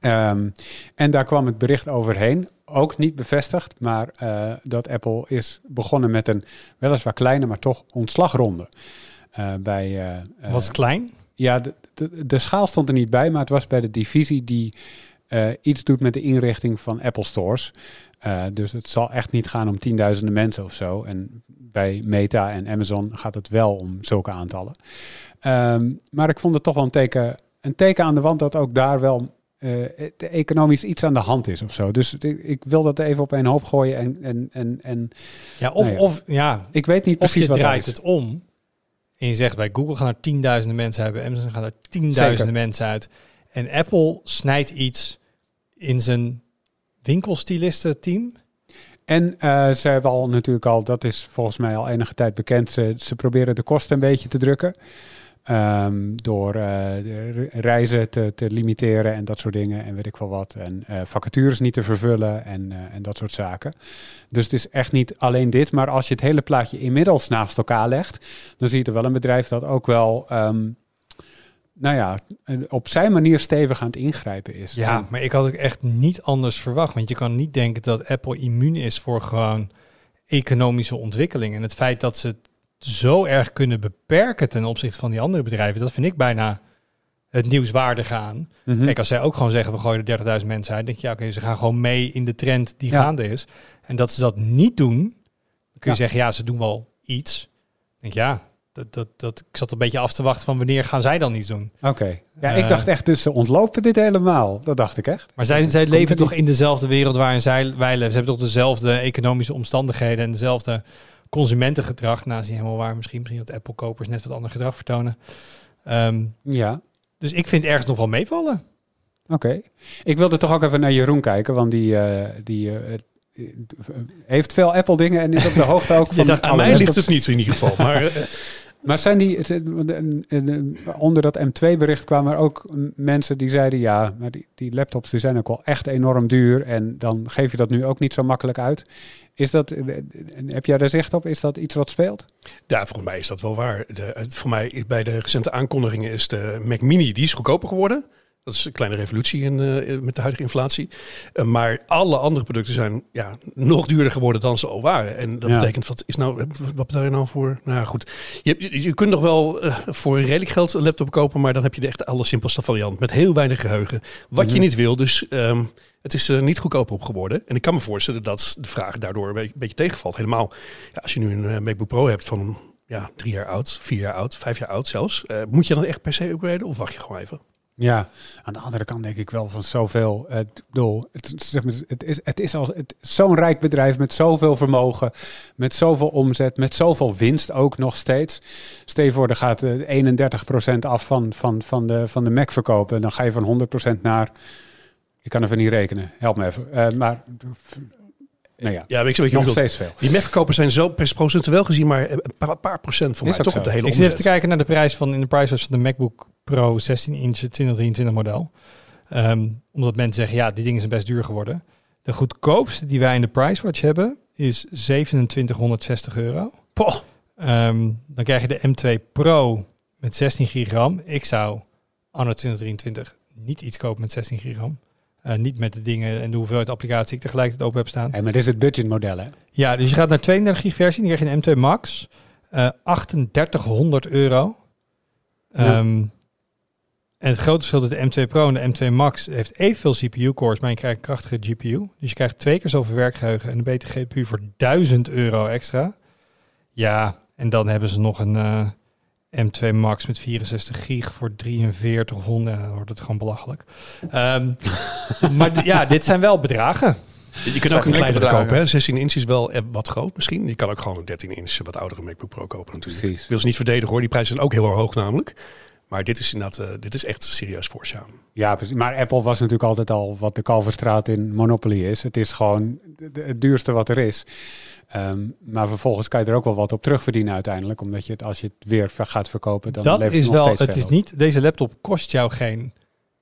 Ehm, en daar kwam het bericht overheen, ook niet bevestigd, maar eh, dat Apple is begonnen met een weliswaar kleine, maar toch ontslagronde. Eh, bij, eh, Was het klein? ja, de, de, de schaal stond er niet bij, maar het was bij de divisie die iets doet met de inrichting van Apple Stores. Eh, dus het zal echt niet gaan om tienduizenden mensen of zo. En bij Meta en Amazon gaat het wel om zulke aantallen. Ehm, maar ik vond het toch wel een teken, een teken aan de wand dat ook daar wel eh, de economisch iets aan de hand is of zo. Dus ik, ik wil dat even op een hoop gooien. En, en, en, en Ja, of, Nou ja. of ja, ik weet niet precies je wat draait het om en je zegt bij Google gaan er tienduizenden mensen hebben, Amazon gaan er tienduizenden Zeker. mensen uit. En Apple snijdt iets in zijn winkelstylisten-team. En eh, ze hebben al natuurlijk al, dat is volgens mij al enige tijd bekend, ze, proberen de kosten een beetje te drukken. Ehm, door eh, reizen te, te limiteren en dat soort dingen en weet ik wel wat. En eh, vacatures niet te vervullen en, en dat soort zaken. Dus het is echt niet alleen dit, maar als je het hele plaatje inmiddels naast elkaar legt, dan zie je er wel een bedrijf dat ook wel, ehm, nou ja, op zijn manier stevig aan het ingrijpen is. Ja, maar ik had ook echt niet anders verwacht. Want je kan niet denken dat Apple immuun is voor gewoon economische ontwikkeling. En het feit dat ze het zo erg kunnen beperken ten opzichte van die andere bedrijven, dat vind ik bijna het nieuwswaardige aan. Mhm. Kijk, als zij ook gewoon zeggen, we gooien er 30.000 mensen uit, denk je, ja, oké, ze gaan gewoon mee in de trend die Ja. gaande is. En dat ze dat niet doen, dan kun je Ja. zeggen, ja, ze doen wel iets. Ik denk, ja, dat, dat, dat, ik zat een beetje af te wachten van wanneer gaan zij dan iets doen. Oké. Ja, Eh. ik dacht echt, dus ze ontlopen dit helemaal. Dat dacht ik echt. Maar zij, zij leven toch in dezelfde wereld waarin zij, wij leven. Ze hebben toch dezelfde economische omstandigheden en dezelfde consumentengedrag. Nou, is niet helemaal waar. Misschien, misschien dat Apple-kopers net wat ander gedrag vertonen. Ehm, Ja, dus ik vind ergens nog wel meevallen. oké. Ik wilde toch ook even naar Jeroen kijken, want die, eh, die eh, eh, heeft veel Apple-dingen en is op de hoogte ook van dacht, aan mij ligt het niet in ieder geval. Maar eh, Maar zijn die, een- een- onder dat M2-bericht kwamen er ook mensen die zeiden, ja, maar die, die laptops die zijn ook wel echt enorm duur en dan geef je dat nu ook niet zo makkelijk uit. Is dat, eh, heb jij daar zicht op? Is dat iets wat speelt? ja, volgens mij is dat wel waar. De, voor mij bij de recente aankondigingen is de Mac Mini die is goedkoper geworden. Dat is een kleine revolutie in, eh, met de huidige inflatie. Eh, maar alle andere producten zijn ja, nog duurder geworden dan ze al waren. En dat Ja. betekent, wat is nou, wat betaal je nou voor? Nou ja, goed. Je, je, je kunt nog wel eh, voor redelijk geld een laptop kopen, maar dan heb je de echt allersimpelste variant. Met heel weinig geheugen. Wat je Mhm. niet wil. Dus ehm, het is er niet goedkoper op geworden. En ik kan me voorstellen dat de vraag daardoor een beetje, een tegenvalt. Helemaal ja, als je nu een MacBook Pro hebt van ja, drie jaar oud, vier jaar oud, vijf jaar oud zelfs. moet je dan echt per se upgraden of wacht je gewoon even? Ja, aan de andere kant denk ik wel van zoveel. eh, Ik bedoel, het, zeg maar, het is, het is als het, zo'n rijk bedrijf met zoveel vermogen, met zoveel omzet, met zoveel winst ook nog steeds. Stel je voor, er gaat eh, 31% af van, van, van, de, van de Mac verkopen. En dan ga je van 100% naar. Ik kan even niet rekenen, help me even. Eh, maar, nou ja, Ja, weet je wat je nog steeds veel. Die Mac-verkopers zijn zo procentueel gezien maar een paar, paar procent voor Is mij. Toch zo. op de hele Ik zit even te kijken naar de prijs van in de price was van de MacBook Pro 16 inch 2023 model. Ehm, omdat mensen zeggen, ja, die dingen zijn best duur geworden. De goedkoopste die wij in de price watch hebben is 2760 euro. Ehm, dan krijg je de M2 Pro met 16 gigram. Ik zou anno 2023 niet iets kopen met 16 gigram. Eh, niet met de dingen en de hoeveelheid applicaties die ik tegelijkertijd open heb staan. Hey, maar dit is het budgetmodel, hè? Ja, dus je gaat naar 32 gig versie. Dan krijg je een M2 Max. eh 3800 euro. Ja. En het grote verschil tussen de M2 Pro en de M2 Max heeft evenveel CPU-cores, maar je krijgt een krachtige GPU. Dus je krijgt twee keer zoveel werkgeheugen en een betere GPU voor 1000 euro extra. Ja, en dan hebben ze nog een eh, M2 Max met 64 gig voor 4300. En dan wordt het gewoon belachelijk. Ehm, maar ja, dit zijn wel bedragen. Je kunt ook een kleinere bedragen. kopen. Hè? 16 inch is wel eh, wat groot misschien. Je kan ook gewoon een 13 inch wat oudere MacBook Pro kopen natuurlijk. Precies. Ik wil ze niet verdedigen hoor. Die prijzen zijn ook heel erg hoog namelijk. Maar dit is inderdaad, eh, dit is echt serieus voorstaan. Ja, precies. Maar Apple was natuurlijk altijd al wat de Kalverstraat in Monopoly is. Het is gewoon het duurste wat er is. Ehm, maar vervolgens kan je er ook wel wat op terugverdienen uiteindelijk. Omdat je het, als je het weer gaat verkopen, dan dat levert is het nog wel, steeds het is niet, deze laptop kost jou geen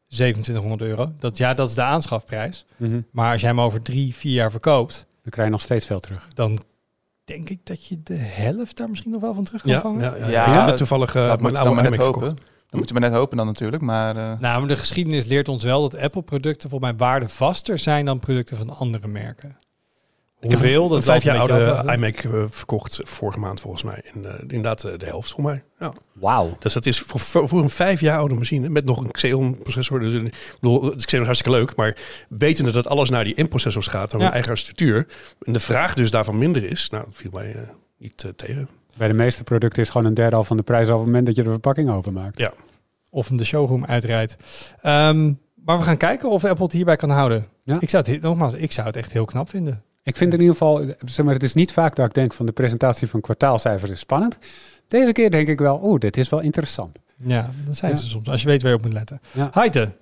2700 euro. Dat, ja, dat is de aanschafprijs. Mhm. Maar als jij hem over drie, vier jaar verkoopt, Dan krijg je nog steeds veel terug. Dan denk ik dat je de helft daar misschien nog wel van terug kan Ja, vangen. ja, ja, Ja, ik heb dat- toevallig dat moet mijn oude maar net iMac hopen. verkocht. Dan moet je maar net hopen dan natuurlijk. Maar eh, Nou, maar de geschiedenis leert ons wel dat Apple-producten volgens mij waardevaster zijn dan producten van andere merken. Ik heb Hoeveel? een Dat vijf jaar oude iMac eh, verkocht vorige maand volgens mij. En, eh, inderdaad de helft voor mij. Ja. Wauw. Dus dat is voor, voor een vijf jaar oude machine met nog een Xeon processor. Dus, ik bedoel, het Xeon is hartstikke leuk, maar wetende dat alles naar die M-processors gaat, dan Ja. een eigen architectuur, en de vraag dus daarvan minder is, nou, viel mij niet tegen. Bij de meeste producten is gewoon een derde al van de prijs op het moment dat je de verpakking openmaakt. Of hem de showroom uitrijdt. Ehm, maar we gaan kijken of Apple het hierbij kan houden. Ja. Ik zou het, nogmaals, ik zou het echt heel knap vinden. Ik vind in ieder geval, zeg maar, het is niet vaak dat ik denk van de presentatie van kwartaalcijfers is spannend. Deze keer denk ik wel, oeh, dit is wel interessant. Ja, dat zijn Ja. ze soms. Als je weet waar je op moet letten. Ja. Heite.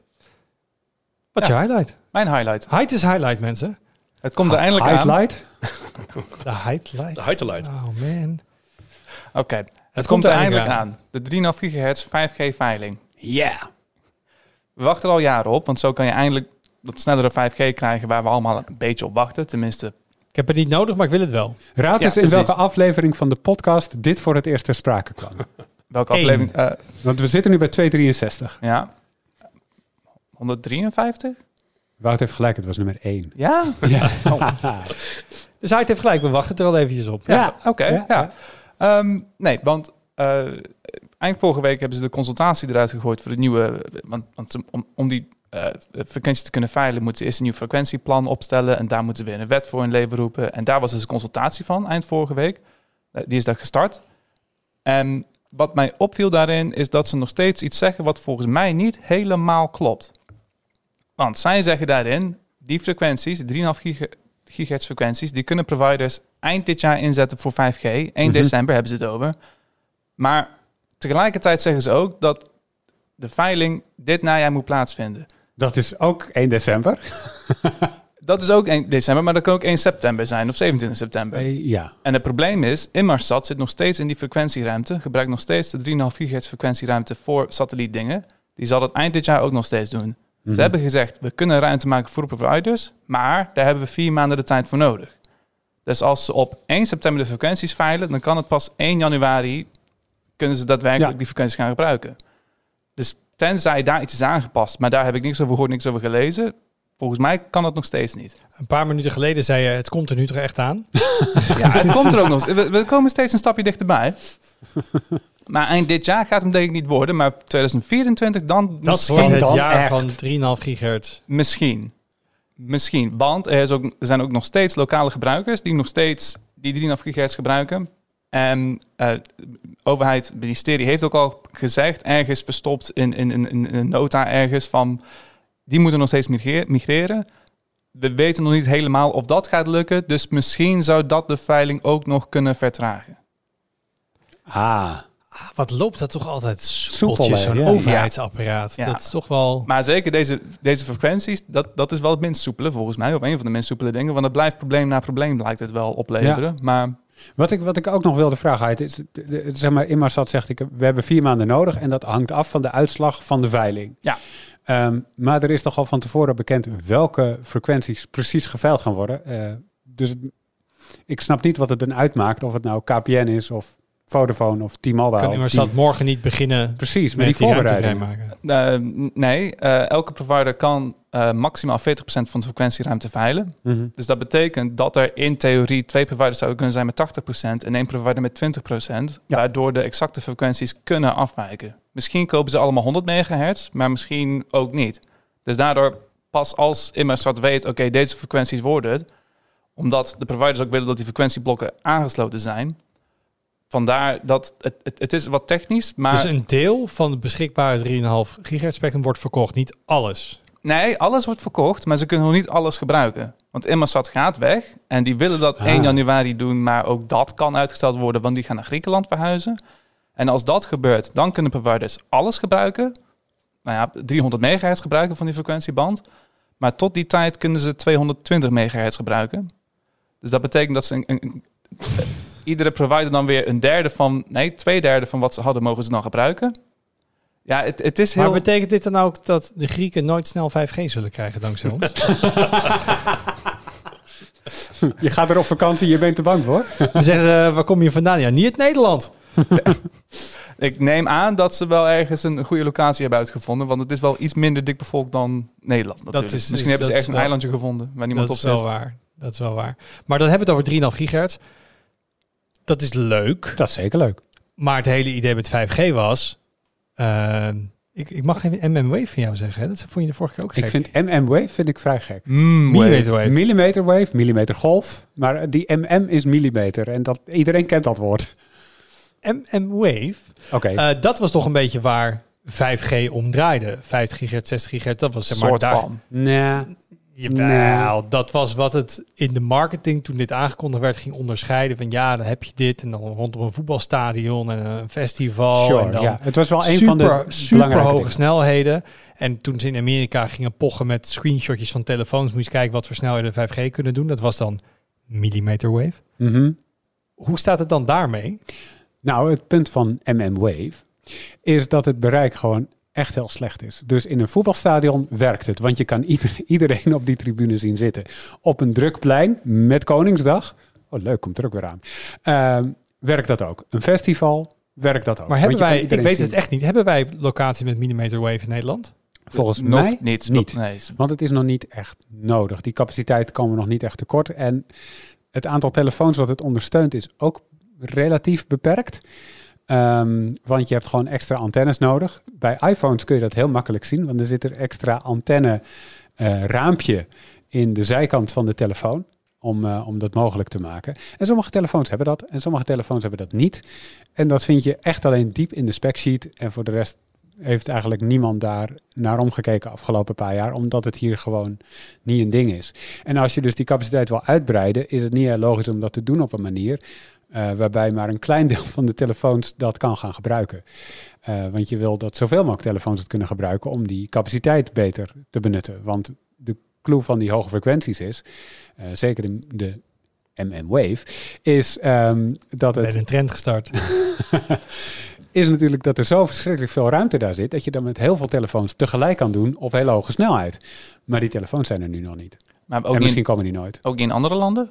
Wat is Ja. je highlight? mijn highlight. Height is highlight, mensen. Het komt er eindelijk aan. Highlight? De highlight. De highlight. Oh man. Oké, het, komt komt er eindelijk aan. De 3,5 gigahertz 5G veiling. Ja. We wachten er al jaren op, want zo kan je eindelijk dat snellere 5G krijgen waar we allemaal een beetje op wachten. Tenminste, Ik heb het niet nodig, maar ik wil het wel. Raad Ja, eens in precies. welke aflevering van de podcast dit voor het eerst ter sprake kwam. welke Eén. aflevering? eh, Want we zitten nu bij 263. ja. 153? Wout heeft gelijk, het was nummer 1. Ja? Ja. Dus Height heeft gelijk, we wachten er al eventjes op. Ja, oké. Ja, ja. Ehm, nee, want eh, eind vorige week hebben ze de consultatie eruit gegooid voor de nieuwe... Want, want om, om die eh, frequentie te kunnen veilen, moeten ze eerst een nieuw frequentieplan opstellen. En daar moeten ze weer een wet voor in leven roepen. En daar was dus een consultatie van eind vorige week. Eh, die is daar gestart. En wat mij opviel daarin is dat ze nog steeds iets zeggen wat volgens mij niet helemaal klopt. Want zij zeggen daarin, die frequenties, 3,5 giga- gigahertz frequenties, die kunnen providers eind dit jaar inzetten voor 5G. 1 Mhm. december hebben ze het over. Maar tegelijkertijd zeggen ze ook dat de veiling dit najaar moet plaatsvinden. Dat is ook 1 december. Dat is ook 1 december, maar dat kan ook 1 september zijn of 27 september. Eh, ja. En het probleem is, Inmarsat zit nog steeds in die frequentieruimte, gebruikt nog steeds de 3,5 gigahertz frequentieruimte voor satellietdingen. Die zal dat eind dit jaar ook nog steeds doen. Mhm. Ze hebben gezegd, we kunnen ruimte maken voor de providers, maar daar hebben we vier maanden de tijd voor nodig. Dus als ze op 1 september de frequenties veilen, dan kan het pas 1 januari, kunnen ze daadwerkelijk Ja. die frequenties gaan gebruiken. Dus tenzij daar iets is aangepast, maar daar heb ik niks over gehoord, niks over gelezen, volgens mij kan dat nog steeds niet. Een paar minuten geleden zei je, het komt er nu toch echt aan? Ja, het komt er ook nog. We, we komen steeds een stapje dichterbij. Maar eind dit jaar gaat hem denk ik niet worden, maar 2024 dan Dat misschien. wordt het dan jaar echt. van 3,5 gigahertz. Misschien. Misschien. Want er, is ook, er zijn ook nog steeds lokale gebruikers die nog steeds die 3,5 gigahertz gebruiken. En eh, de overheid, het ministerie heeft ook al gezegd, ergens verstopt in, in, in, in een nota ergens van, die moeten nog steeds migre- migreren. We weten nog niet helemaal of dat gaat lukken, dus misschien zou dat de veiling ook nog kunnen vertragen. Ah. Ah, wat loopt dat toch altijd Soepel, soepeltjes, zo'n Ja. overheidsapparaat. Ja. Dat is toch wel... Maar zeker deze, deze frequenties, dat, dat is wel het minst soepele volgens mij. Of een van de minst soepele dingen. Want het blijft probleem na probleem lijkt het wel opleveren. Maar Wat ik, wat ik ook nog wilde vragen, Heid, is, zeg maar, Inmarsat zegt, ik, heb- we hebben vier maanden nodig en dat hangt af van de uitslag van de veiling. Ja. Ehm, maar er is toch al van tevoren bekend welke frequenties precies geveild gaan worden. Eh, dus ik snap niet wat het dan uitmaakt, of het nou KPN is of Vodafone of T-Mobile. kan dat morgen niet beginnen Precies, met met die die ruimte voorbereiding. vrijmaken. eh, nee, eh, elke provider kan eh, maximaal 40% van de frequentieruimte veilen. Mhm. Dus dat betekent dat er in theorie twee providers zouden kunnen zijn met 80% en één provider met 20%. Ja. Waardoor de exacte frequenties kunnen afwijken. Misschien kopen ze allemaal 100 megahertz, maar misschien ook niet. Dus daardoor pas als Inmarsat weet, oké, deze frequenties worden het. Omdat de providers ook willen dat die frequentieblokken aangesloten zijn. Vandaar dat het, het, het is wat technisch, maar... Dus een deel van het beschikbare 3,5 gigahertz spectrum wordt verkocht, niet alles. Nee, alles wordt verkocht, maar ze kunnen nog niet alles gebruiken. Want Inmarsat gaat weg en die willen dat Ah. 1 januari doen, maar ook dat kan uitgesteld worden, want die gaan naar Griekenland verhuizen. En als dat gebeurt, dan kunnen providers alles gebruiken. Nou ja, 300 megahertz gebruiken van die frequentieband. Maar tot die tijd kunnen ze 220 megahertz gebruiken. Dus dat betekent dat ze een- een- iedere provider dan weer een derde van, nee, twee derde van wat ze hadden, mogen ze dan gebruiken. Ja, het, het is heel... Maar betekent dit dan ook dat de Grieken nooit snel 5G zullen krijgen dankzij ons? Je gaat er op vakantie, je bent te bang voor. Dan zeggen ze, waar kom je vandaan? Ja, niet uit Nederland. Ik neem aan dat ze wel ergens een goede locatie hebben uitgevonden. Want het is wel iets minder dik bevolkt dan Nederland natuurlijk. is- Misschien is- hebben ze dat echt is een eilandje gevonden waar niemand dat op is wel zit. waar. Dat is wel waar. Maar dan hebben we het over 3,5 gigahertz. Dat is leuk. Dat is zeker leuk. Maar het hele idee met 5G was... eh, ik, ik mag geen MM-wave van jou zeggen. Hè? Dat vond je de vorige keer ook gek. Ik vind MM-wave vind ik vrij gek. Mm, Millimeter wave. Millimeter wave, millimeter golf. Maar die MM is millimeter. En dat, iedereen kent dat woord. MM-wave, Oké. eh, dat was toch een beetje waar 5G om draaide. 50 gigahertz, 60 gigahertz, dat was zeg maar... soort daar, van. nee. Jawel, dat was wat het in de marketing toen dit aangekondigd werd ging onderscheiden. Van ja, dan heb je dit en dan rondom een voetbalstadion en een festival. Sure, en dan ja. Het was wel een super, van de super hoge dingen. snelheden. En toen ze in Amerika gingen pochen met screenshotjes van telefoons, moest je kijken wat voor snelheden 5G kunnen doen. Dat was dan millimeter wave. Mhm. Hoe staat het dan daarmee? Nou, het punt van MM-Wave is dat het bereik gewoon echt heel slecht is. Dus in een voetbalstadion werkt het, want je kan ieder- iedereen op die tribune zien zitten. Op een druk plein met Koningsdag, oh leuk, komt er ook weer aan, Ehm, werkt dat ook. Een festival werkt dat ook. Maar hebben wij, ik weet zien. het echt niet, hebben wij locatie met millimeter wave in Nederland? Volgens mij niet. niet. Nee. Want het is nog niet echt nodig. Die capaciteit komen nog niet echt tekort. En het aantal telefoons wat het ondersteunt is ook relatief beperkt. Ehm, want je hebt gewoon extra antennes nodig. Bij iPhones kun je dat heel makkelijk zien. Want er zit er extra antenne eh, raampje in de zijkant van de telefoon. Om, eh, om dat mogelijk te maken. En sommige telefoons hebben dat. En sommige telefoons hebben dat niet. En dat vind je echt alleen diep in de specsheet. En voor de rest heeft eigenlijk niemand daar naar omgekeken afgelopen paar jaar, omdat het hier gewoon niet een ding is. En als je dus die capaciteit wil uitbreiden, is het niet heel logisch om dat te doen op een manier eh, waarbij maar een klein deel van de telefoons dat kan gaan gebruiken. Eh, want je wil dat zoveel mogelijk telefoons het kunnen gebruiken om die capaciteit beter te benutten. Want de clue van die hoge frequenties is, eh, zeker de, de MM-wave, is ehm, dat Ben het een trend gestart. is natuurlijk dat er zo verschrikkelijk veel ruimte daar zit, dat je dat met heel veel telefoons tegelijk kan doen op hele hoge snelheid. Maar die telefoons zijn er nu nog niet. Maar ook, en misschien komen die nooit. ook niet in andere landen?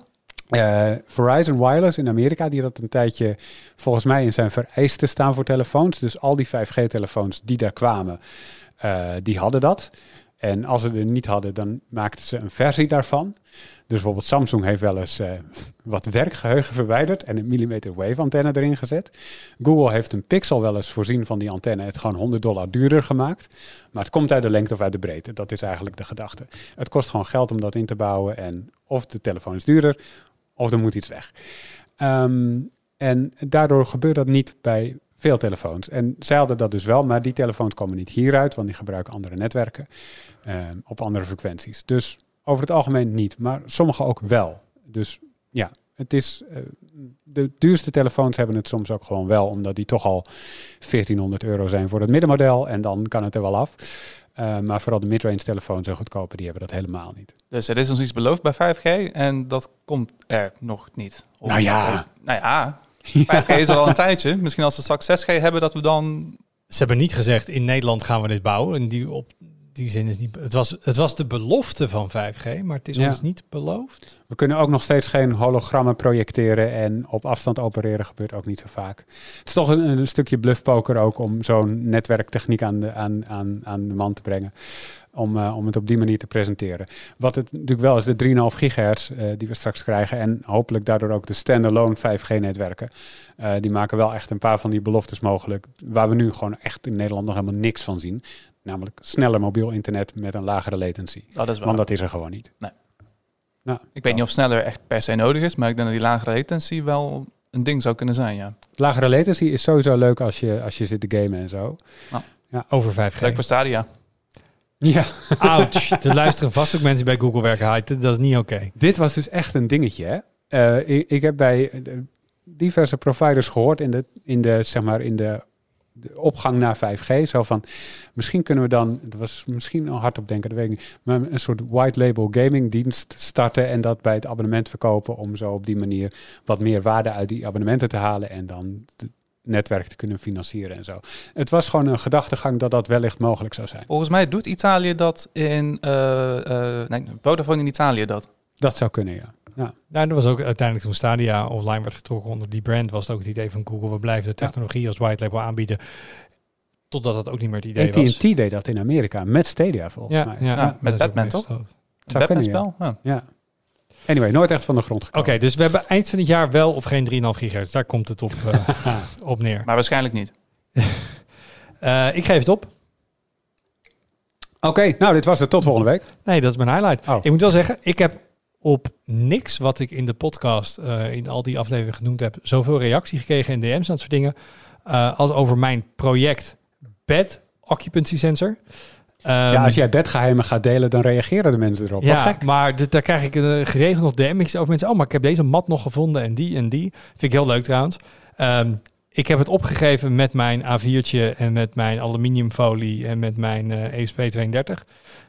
Eh, Verizon Wireless in Amerika, die had een tijdje volgens mij in zijn vereisten staan voor telefoons. Dus al die 5G-telefoons die daar kwamen, eh, die hadden dat. En als ze er niet hadden, dan maakten ze een versie daarvan. Dus bijvoorbeeld Samsung heeft wel eens eh, wat werkgeheugen verwijderd en een millimeter wave antenne erin gezet. Google heeft een Pixel wel eens voorzien van die antenne, het gewoon 100 dollar duurder gemaakt. Maar het komt uit de lengte of uit de breedte. Dat is eigenlijk de gedachte. Het kost gewoon geld om dat in te bouwen en of de telefoon is duurder of er moet iets weg. Ehm, en daardoor gebeurt dat niet bij veel telefoons. En zij hadden dat dus wel, maar die telefoons komen niet hieruit, want die gebruiken andere netwerken ehm, op andere frequenties. Dus over het algemeen niet, maar sommige ook wel. Dus ja, het is. eh, de duurste telefoons hebben het soms ook gewoon wel, omdat die toch al 1400 euro zijn voor het middenmodel en dan kan het er wel af. Eh, maar vooral de midrange telefoons en goedkope, die hebben dat helemaal niet. Dus er is ons iets beloofd bij 5G en dat komt er nog niet. Of- Nou ja. Nou ja, 5G is er al een tijdje. Misschien als we straks 6G hebben, dat we dan... Ze hebben niet gezegd, in Nederland gaan we dit bouwen. En die op die zin is niet... Het was, het was de belofte van 5G, maar het is Ja. ons niet beloofd. We kunnen ook nog steeds geen hologrammen projecteren en op afstand opereren gebeurt ook niet zo vaak. Het is toch een, een stukje bluffpoker ook om zo'n netwerktechniek aan de, aan, aan, aan de man te brengen. Om, eh, om het op die manier te presenteren. Wat het natuurlijk wel is, de 3,5 gigahertz eh, die we straks krijgen. En hopelijk daardoor ook de standalone 5G-netwerken. eh, die maken wel echt een paar van die beloftes mogelijk. Waar we nu gewoon echt in Nederland nog helemaal niks van zien. Namelijk sneller mobiel internet met een lagere latency. Dat is wel. Want dat is er gewoon niet. Nee. Nou, Ik weet niet of sneller echt per se nodig is, maar ik denk dat die lagere latency wel een ding zou kunnen zijn, ja. Lagere latency is sowieso leuk als je, als je zit te gamen en zo. Over 5G. Leuk voor Stadia. Ja, Ouch. Er luisteren vast ook mensen bij Google werken. Dat is niet oké. dit was dus echt een dingetje. Hè? Eh, ik, ik heb bij eh, diverse providers gehoord in de, in de, zeg maar, in de, de opgang naar 5G. Zo van, misschien kunnen we dan, dat was misschien al hard op denken, dat weet ik niet. Maar een soort white label gaming dienst starten en dat bij het abonnement verkopen. Om zo op die manier wat meer waarde uit die abonnementen te halen. En dan het netwerk te kunnen financieren en zo. Het was gewoon een gedachtegang dat dat wellicht mogelijk zou zijn. Volgens mij doet Italië dat in... eh eh nee, Vodafone in Italië dat. Dat zou kunnen, ja. Ja. Nou, dat was ook uiteindelijk toen Stadia online werd getrokken onder die brand, was het ook het idee van Google, we blijven de technologie als white label aanbieden. Totdat dat ook niet meer het idee was. AT&T deed dat in Amerika met Stadia volgens Ja, mij. ja, Ja, met Batman, toch? ja. Batman-spel? Ja. Ja. Anyway, nooit echt van de grond Oké, gekomen. dus we hebben eind van het jaar wel of geen 3,5 gigahertz. Daar komt het op, eh, op neer. Maar waarschijnlijk niet. Eh, ik geef het op. Oké, nou dit was het. Tot volgende week. Nee, dat is mijn highlight. Oh. Ik moet wel zeggen, ik heb op niks wat ik in de podcast, eh, in al die afleveringen genoemd heb, zoveel reactie gekregen in DM's en dat soort dingen, eh, als over mijn project Bed Occupancy Sensor. ja, Ehm, als jij bedgeheimen gaat delen, dan reageren de mensen erop. Wat ja, gek. maar dit- daar krijg ik eh, geregeld nog DM's over mensen. Oh, maar ik heb deze mat nog gevonden en die en die. Vind ik heel leuk trouwens. Ehm, ik heb het opgegeven met mijn A4'tje en met mijn aluminiumfolie en met mijn eh ESP32.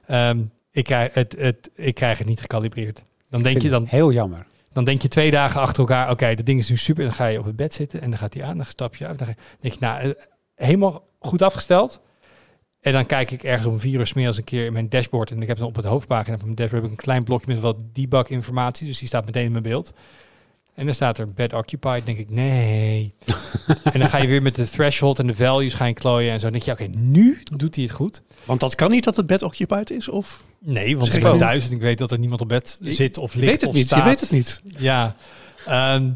Ehm, ik, krijg het, het, ik krijg het niet gecalibreerd. Dan denk, je, dan, Heel jammer. dan denk je twee dagen achter elkaar, oké, dat ding is nu super. En dan ga je op het bed zitten en dan gaat hij aan, dan stap je uit. Dan denk je, nou, eh, helemaal goed afgesteld. En dan kijk ik ergens om vier uur 's middags een keer in mijn dashboard. En ik heb dan op het hoofdpagina van mijn dashboard heb ik een klein blokje met wat debug informatie. Dus die staat meteen in mijn beeld. En dan staat er bed occupied. denk ik, nee. en dan ga je weer met de threshold en de values gaan klooien en zo. Dan denk je, oké, nu doet hij het goed. Want dat kan niet dat het bed occupied is? Of? Nee, want ik ben thuis en ik weet dat er niemand op bed zit of ligt weet het of niet. staat. Je weet het niet. Ja. Ehm,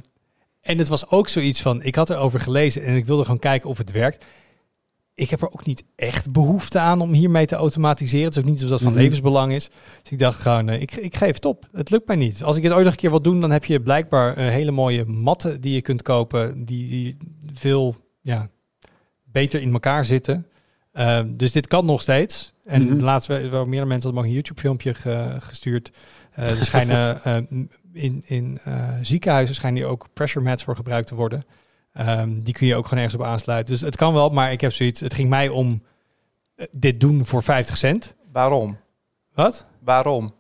en het was ook zoiets van, ik had erover gelezen en ik wilde gewoon kijken of het werkt. Ik heb er ook niet echt behoefte aan om hiermee te automatiseren. Het is ook niet zo dat van Mhm. levensbelang is. Dus ik dacht gewoon, eh, ik, ik geef het op. Het lukt mij niet. Als ik het ooit nog een keer wil doen, dan heb je blijkbaar eh, hele mooie matten die je kunt kopen. Die, die veel ja, beter in elkaar zitten. Ehm, dus dit kan nog steeds. En Mhm. laatst wel meerdere mensen hadden ook een YouTube-filmpje ge- gestuurd. Eh, er schijnen in, in ziekenhuizen schijnen hier ook pressure mats voor gebruikt te worden. Ehm, die kun je ook gewoon ergens op aansluiten. Dus het kan wel, maar ik heb zoiets. Het ging mij om eh, dit doen voor 50 cent. Waarom? Wat? Waarom?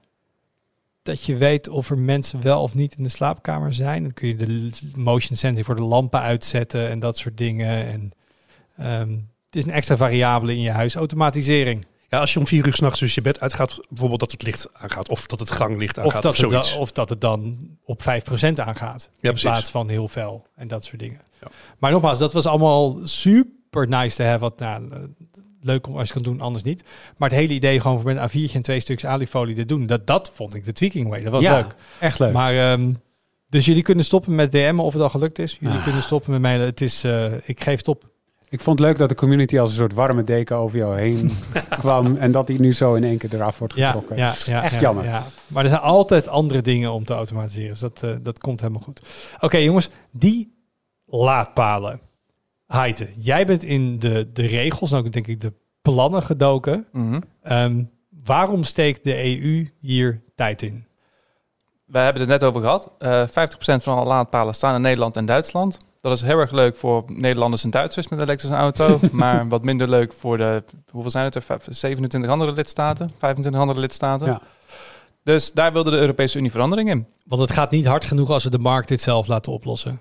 Dat je weet of er mensen wel of niet in de slaapkamer zijn. Dan kun je de motion sensing voor de lampen uitzetten en dat soort dingen. En ehm, het is een extra variabele in je huis. Automatisering. Ja, als je om vier uur s'nachts dus je bed uitgaat, bijvoorbeeld dat het licht aangaat. Of dat het ganglicht Of aangaat. dat, Of, het zoiets. dan, of dat het dan op 5% aangaat. in precies. plaats van heel fel en dat soort dingen. Ja. Maar nogmaals, dat was allemaal super nice te hebben. Wat, nou, leuk om als je kan doen, anders niet. Maar het hele idee gewoon voor met een A4'tje en twee stukjes alifolie te doen. Dat, dat vond ik de tweaking way. Dat was ja, leuk. echt leuk. Maar ehm, dus jullie kunnen stoppen met DM'en of het al gelukt is. Jullie Ah. kunnen stoppen met mailen. Het is, eh, ik geef het op. Ik vond het leuk dat de community als een soort warme deken over jou heen kwam. En dat die nu zo in één keer eraf wordt Ja, getrokken. ja, ja, Echt ja, jammer. Ja. Maar er zijn altijd andere dingen om te automatiseren. Dus dat, eh, dat komt helemaal goed. Oké jongens, die laadpalen. Heite, jij bent in de, de regels, nou denk ik de plannen gedoken. Mhm. Ehm, waarom steekt de EU hier tijd in? We hebben het net over gehad. Eh 50% van alle laadpalen staan in Nederland en Duitsland. Dat is heel erg leuk voor Nederlanders en Duitsers met een elektrische auto. maar wat minder leuk voor de, hoeveel zijn het er? Vijf- 27 andere lidstaten, 25 andere lidstaten. Ja. Dus daar wilde de Europese Unie verandering in. Want het gaat niet hard genoeg als we de markt dit zelf laten oplossen.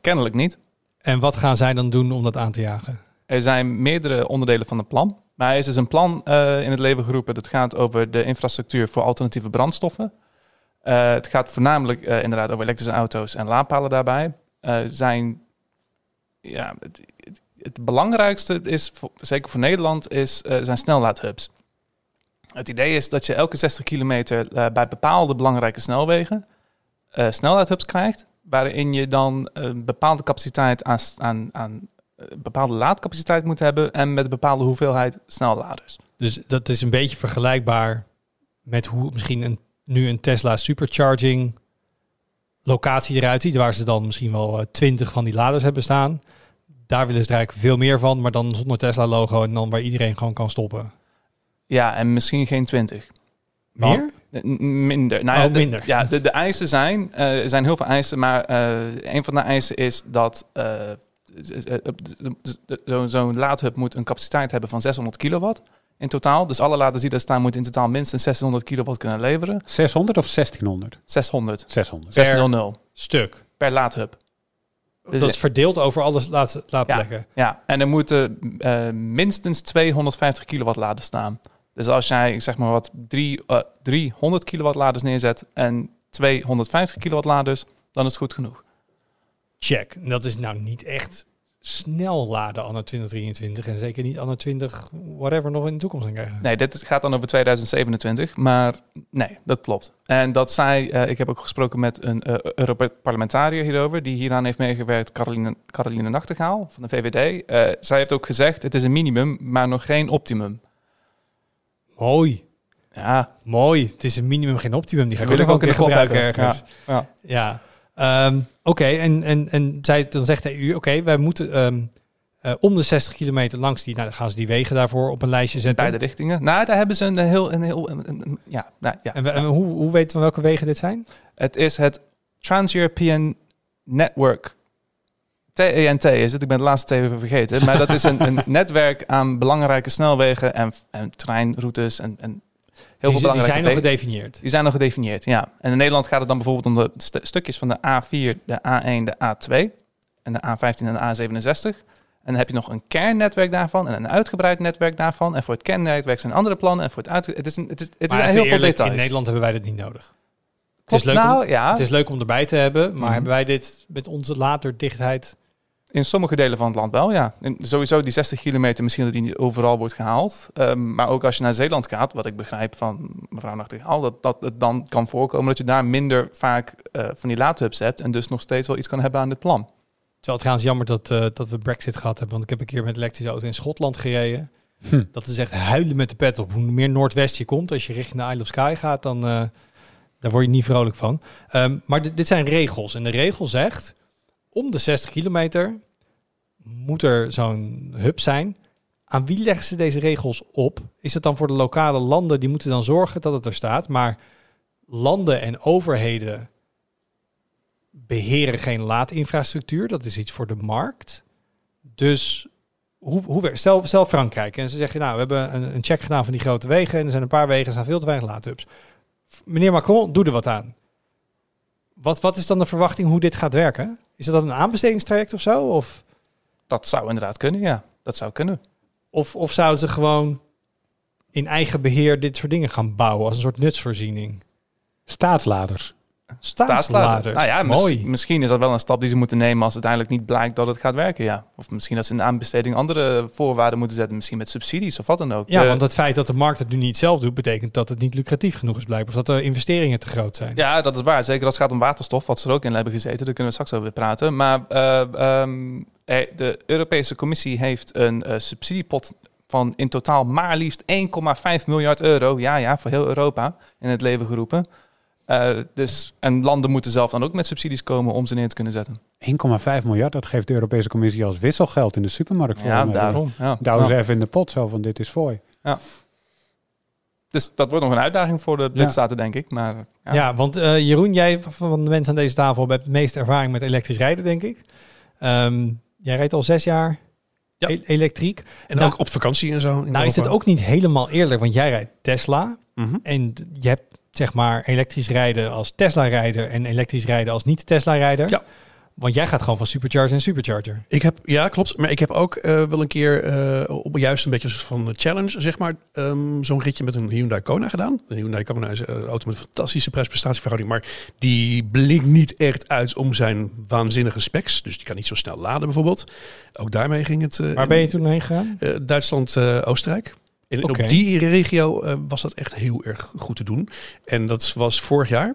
Kennelijk niet. En wat gaan zij dan doen om dat aan te jagen? Er zijn meerdere onderdelen van het plan. Maar er is dus een plan eh, in het leven geroepen. Dat gaat over de infrastructuur voor alternatieve brandstoffen. Eh, het gaat voornamelijk eh, inderdaad over elektrische auto's en laadpalen daarbij. Zijn, ja, het, het, het belangrijkste is, voor- zeker voor Nederland, is, zijn snellaadhubs. Het idee is dat je elke 60 kilometer bij bepaalde belangrijke snelwegen snellaadhubs krijgt. Waarin je dan een bepaalde capaciteit aan, aan, aan eh, bepaalde laadcapaciteit moet hebben en met een bepaalde hoeveelheid snelladers. Dus dat is een beetje vergelijkbaar met hoe misschien een, nu een Tesla supercharging locatie eruit ziet, waar ze dan misschien wel eh, twintig van die laders hebben staan. Daar willen ze eigenlijk veel meer van, maar dan zonder Tesla logo en dan waar iedereen gewoon kan stoppen. Ja, en misschien geen 20. Meer? Minder. Nou, ja, Oh, de- minder. ja, de, de eisen zijn, eh, er zijn heel veel eisen, maar eh, een van de eisen is dat z- zo'n laadhub moet een capaciteit hebben van 600 kilowatt in totaal. Dus alle laders die daar staan moeten in totaal minstens 600 kilowatt kunnen leveren. 600 of 1600? 600. 600. 600 Stuk. per laadhub. Dus dat is verdeeld over alle laad, laadplekken. Ja, en er moeten minstens 250 kilowatt laders staan. Dus als jij zeg maar wat drie, eh, 300 kilowatt laders neerzet en twee 150 kilowatt laders, dan is het goed genoeg. Check. Dat is nou niet echt snel laden anno 2023 en zeker niet anno 20 whatever nog in de toekomst gaan krijgen. Nee, dit gaat dan over 2027, maar nee, dat klopt. En dat zij, eh, ik heb ook gesproken met een uh, Europarlementariër hierover, die hieraan heeft meegewerkt, Caroline, Caroline Nachtegaal van de VVD. Uh, zij heeft ook gezegd, het is een minimum, maar nog geen optimum. Mooi. Ja. Mooi. Het is een minimum, geen optimum. Die ga ik wil ook ook in gebruiken ergens. Ja. Ja. Ehm, Oké, en, en, en zij, dan zegt de EU, oké, wij moeten ehm, eh, om de 60 kilometer langs die, nou dan gaan ze die wegen daarvoor op een lijstje In zetten. beide richtingen. Nou, daar hebben ze een heel, een heel, een- een- een- ja, nou, ja. En, we- en hoe, hoe weten we welke wegen dit zijn? Het is het Trans-European Network. TENT is het, ik ben de laatste twee even vergeten. Maar dat is een, een netwerk aan belangrijke snelwegen en, en treinroutes en, en heel die, veel die belangrijke zijn nog gedefinieerd. Die zijn nog gedefinieerd, ja. En in Nederland gaat het dan bijvoorbeeld om de st- stukjes van de A4, de A1, de A2 en de A15 en de A67. En dan heb je nog een kernnetwerk daarvan en een uitgebreid netwerk daarvan. En voor het kernnetwerk zijn andere plannen. En voor het uit... Het is, een, het is, het Maar is heel veel eerlijk, details. in Nederland hebben wij dit niet nodig. Het is, leuk nou, om, ja, het is leuk om erbij te hebben, maar Mhm. hebben wij dit met onze laterdichtheid... in sommige delen van het land wel, ja. En sowieso die 60 kilometer, misschien dat die niet overal wordt gehaald. Ehm, maar ook als je naar Zeeland gaat, wat ik begrijp van mevrouw Nachtegaal, dat, dat het dan kan voorkomen dat je daar minder vaak eh, van die laadhubs hebt. En dus nog steeds wel iets kan hebben aan dit plan. Terwijl het trouwens jammer dat, eh, dat we Brexit gehad hebben, want ik heb een keer met elektrische auto in Schotland gereden. Hm. Dat is echt huilen met de pet op. Hoe meer noordwest je komt, als je richting de Isle of Sky gaat, dan eh, daar word je niet vrolijk van. Ehm, maar dit zijn regels. En de regel zegt, om de 60 kilometer moet er zo'n hub zijn. Aan wie leggen ze deze regels op? Is het dan voor de lokale landen? Die moeten dan zorgen dat het er staat. Maar landen en overheden beheren geen laadinfrastructuur. Dat is iets voor de markt. Dus hoe, hoe stel, stel Frankrijk en ze zeggen, nou, we hebben een, een check gedaan van die grote wegen en er zijn een paar wegen, er staan veel te weinig laadhubs. Meneer Macron, doe er wat aan. Wat, wat is dan de verwachting hoe dit gaat werken? Is dat een aanbestedingstraject of zo? Of, Dat zou inderdaad kunnen, ja. Dat zou kunnen. of, of zouden ze gewoon in eigen beheer dit soort dingen gaan bouwen als een soort nutsvoorziening? Staatsladers. Staatsladers. Nou ja, mis- Mooi. misschien is dat wel een stap die ze moeten nemen als uiteindelijk niet blijkt dat het gaat werken, ja. Of misschien dat ze in de aanbesteding andere voorwaarden moeten zetten. Misschien met subsidies of wat dan ook. Ja, Eh, want het feit dat de markt het nu niet zelf doet, betekent dat het niet lucratief genoeg is blijkbaar. Of dat de investeringen te groot zijn. Ja, dat is waar. Zeker als het gaat om waterstof, wat ze er ook in hebben gezeten. Daar kunnen we straks over praten. Maar eh, ehm, eh, de Europese Commissie heeft een subsidiepot van in totaal maar liefst 1,5 miljard euro. Ja, ja, voor heel Europa in het leven geroepen. Eh, dus, en landen moeten zelf dan ook met subsidies komen om ze neer te kunnen zetten. 1,5 miljard, dat geeft de Europese Commissie als wisselgeld in de supermarkt. voor Ja, mij. daarom. Ja. Douwen Ja. ze even in de pot zo van dit is voor je. Dus dat wordt nog een uitdaging voor de lidstaten, denk ik. Maar ja. Ja, want eh, Jeroen, jij van de mensen aan deze tafel hebt het meeste ervaring met elektrisch rijden, denk ik. Ehm, jij rijdt al zes jaar Ja. e- elektriek. En Nou- ook op vakantie en zo. in Nou is het ook niet helemaal eerlijk, want jij rijdt Tesla. Mhm. En je hebt zeg maar elektrisch rijden als Tesla-rijder en elektrisch rijden als niet-Tesla-rijder. Ja. Want jij gaat gewoon van supercharger en supercharger. Ik heb, ja, klopt. Maar ik heb ook eh, wel een keer eh, op juist een beetje van de challenge, zeg maar, ehm, zo'n ritje met een Hyundai Kona gedaan. De Hyundai Kona is een auto met een fantastische prijs-prestatieverhouding, maar die blinkt niet echt uit om zijn waanzinnige specs. Dus die kan niet zo snel laden bijvoorbeeld. Ook daarmee ging het. eh, Waar ben je toen heen gegaan? eh, Duitsland, eh, Oostenrijk. En op die regio eh, was dat echt heel erg goed te doen. En dat was vorig jaar.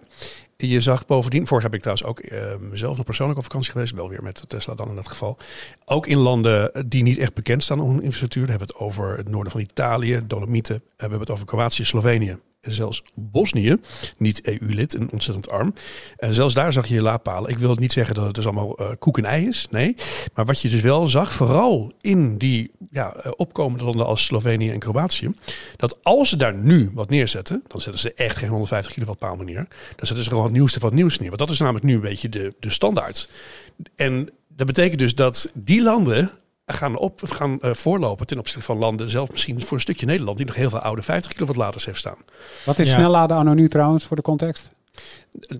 Je zag bovendien, vorig ben ik trouwens ook eh, mezelf nog persoonlijk op vakantie geweest. Wel weer met Tesla dan in dat geval. Ook in landen die niet echt bekend staan om hun infrastructuur. Dan hebben we het over het noorden van Italië, Dolomieten. Eh, we hebben het over Kroatië, Slovenië. Zelfs Bosnië, niet EU-lid en ontzettend arm. En zelfs daar zag je laadpalen. Ik wil niet zeggen dat het dus allemaal eh, koek en ei is. Nee. Maar wat je dus wel zag, vooral in die ja, eh, opkomende landen als Slovenië en Kroatië. Dat als ze daar nu wat neerzetten, dan zetten ze echt geen 150 kilowatt paal meer neer. Dan zetten ze gewoon het nieuwste van het nieuws neer. Want dat is namelijk nu een beetje de, de standaard. En dat betekent dus dat die landen gaan, op, gaan eh, voorlopen ten opzichte van landen, zelfs misschien voor een stukje Nederland, die nog heel veel oude 50 kilowatt laders heeft staan. Wat is Ja. snelladen anno nu trouwens voor de context?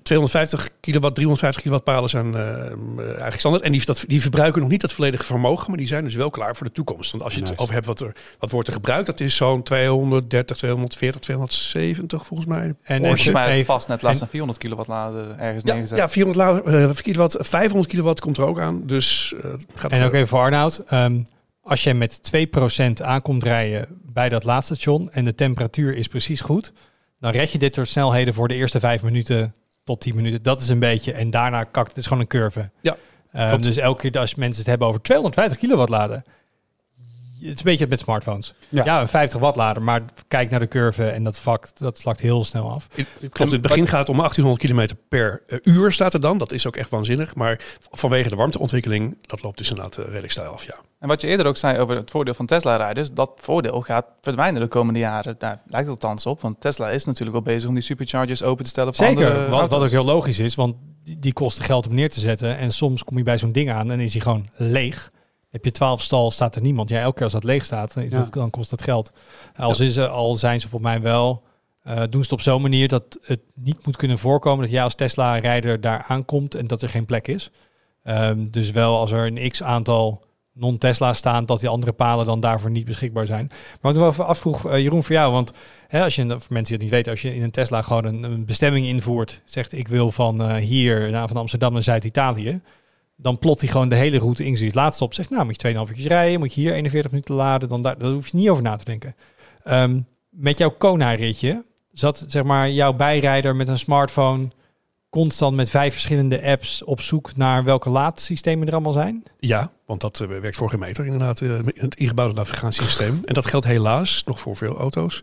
250 kilowatt, 350 kilowatt palen zijn uh, eigenlijk standaard. En die, dat, die verbruiken nog niet het volledige vermogen, maar die zijn dus wel klaar voor de toekomst. Want als je het over hebt wat, er, wat wordt er gebruikt, dat is zo'n 230, 240, 270 volgens mij. En volgens mij vast net laatst een 400 kilowatt laden ergens ja, neergezet. Ja, 400 uh, kilowatt, 500 kilowatt komt er ook aan. Dus uh, gaat En ook even voor Arnoud. Um, als je met 2% aankomt rijden bij dat laadstation en de temperatuur is precies goed, dan red je dit door snelheden voor de eerste vijf minuten tot 10 minuten. Dat is een beetje. En daarna kakt het is gewoon een curve. Ja. Um, dus elke keer als mensen het hebben over 250 kilowatt laden. Het is een beetje met smartphones. Ja. ja, een 50 watt lader, maar kijk naar de curve en dat vakt, dat slakt heel snel af. Klopt, in het begin gaat het om 1800 kilometer per uh, uur staat er dan. Dat is ook echt waanzinnig. Maar vanwege de warmteontwikkeling, dat loopt dus inderdaad uh, redelijk stijl af, ja. En wat je eerder ook zei over het voordeel van Tesla-rijders, dat voordeel gaat verdwijnen de komende jaren. Daar lijkt het althans op, want Tesla is natuurlijk al bezig om die superchargers open te stellen voor Zeker, andere wat, wat ook heel logisch is, want die, die kosten geld om neer te zetten. En soms kom je bij zo'n ding aan en is hij gewoon leeg. Heb je 12 stal, staat er niemand. Ja, elke keer als dat leeg staat, is dat, dan kost dat geld. Als is er, al zijn ze voor mij wel, uh, doen ze het op zo'n manier dat het niet moet kunnen voorkomen dat jij als Tesla-rijder daar aankomt en dat er geen plek is. Um, dus wel als er een x aantal non-Tesla staan, dat die andere palen dan daarvoor niet beschikbaar zijn. Maar wat ik wel even afvroeg, uh, Jeroen, voor jou, want hè, als je, voor mensen die het niet weten, als je in een Tesla gewoon een, een bestemming invoert, zegt ik wil van uh, hier, naar van Amsterdam naar Zuid-Italië, dan plot hij gewoon de hele route in. Het laatste op zegt, nou moet je 2,5 uur rijden, moet je hier 41 minuten laden, dan daar, daar hoef je niet over na te denken. Um, met jouw Kona-ritje zat zeg maar jouw bijrijder met een smartphone constant met vijf verschillende apps op zoek naar welke laadsystemen er allemaal zijn? Ja, want dat uh, werkt voor geen meter inderdaad, uh, het ingebouwde navigatiesysteem. en dat geldt helaas nog voor veel auto's.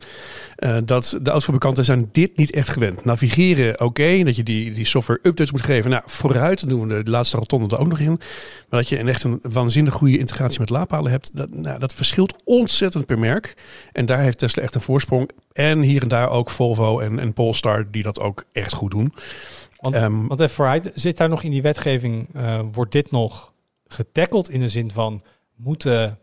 Uh, dat de autofabrikanten zijn dit niet echt gewend. Navigeren oké, okay, dat je die, die software updates moet geven. Nou, vooruit doen we de laatste rotonde er ook nog in. Maar dat je een echt een waanzinnig goede integratie met laadpalen hebt, dat, nou, dat verschilt ontzettend per merk. En daar heeft Tesla echt een voorsprong. En hier en daar ook Volvo en, en Polestar die dat ook echt goed doen. Want, um, want even vooruit, zit daar nog in die wetgeving, uh, wordt dit nog getackeld in de zin van moeten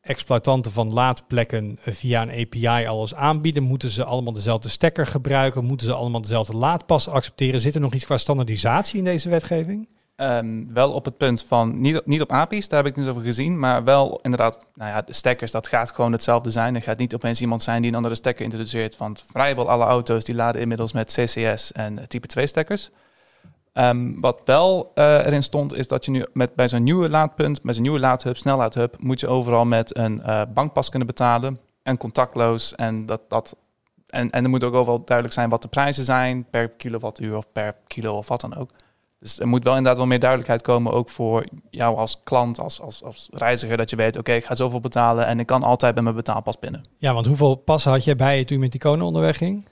exploitanten van laadplekken via een API alles aanbieden? Moeten ze allemaal dezelfde stekker gebruiken? Moeten ze allemaal dezelfde laadpas accepteren? Zit er nog iets qua standaardisatie in deze wetgeving? Um, wel op het punt van, niet, niet op API's, daar heb ik niet over gezien, maar wel inderdaad, nou ja, de stekkers, dat gaat gewoon hetzelfde zijn. Er gaat niet opeens iemand zijn die een andere stekker introduceert, want vrijwel alle auto's die laden inmiddels met CCS en type 2 stekkers. Um, wat wel uh, erin stond, is dat je nu met, bij zo'n nieuwe laadpunt, met zo'n nieuwe laadhub, snellaadhub, moet je overal met een uh, bankpas kunnen betalen en contactloos. En, dat, dat, en, en er moet ook overal duidelijk zijn wat de prijzen zijn per kilowattuur of per kilo of wat dan ook. Dus er moet wel inderdaad wel meer duidelijkheid komen, ook voor jou als klant, als, als, als reiziger, dat je weet, oké, ik ga zoveel betalen en ik kan altijd bij mijn betaalpas pinnen. Ja, want hoeveel passen had je bij je toen je met die konen onderweg ging?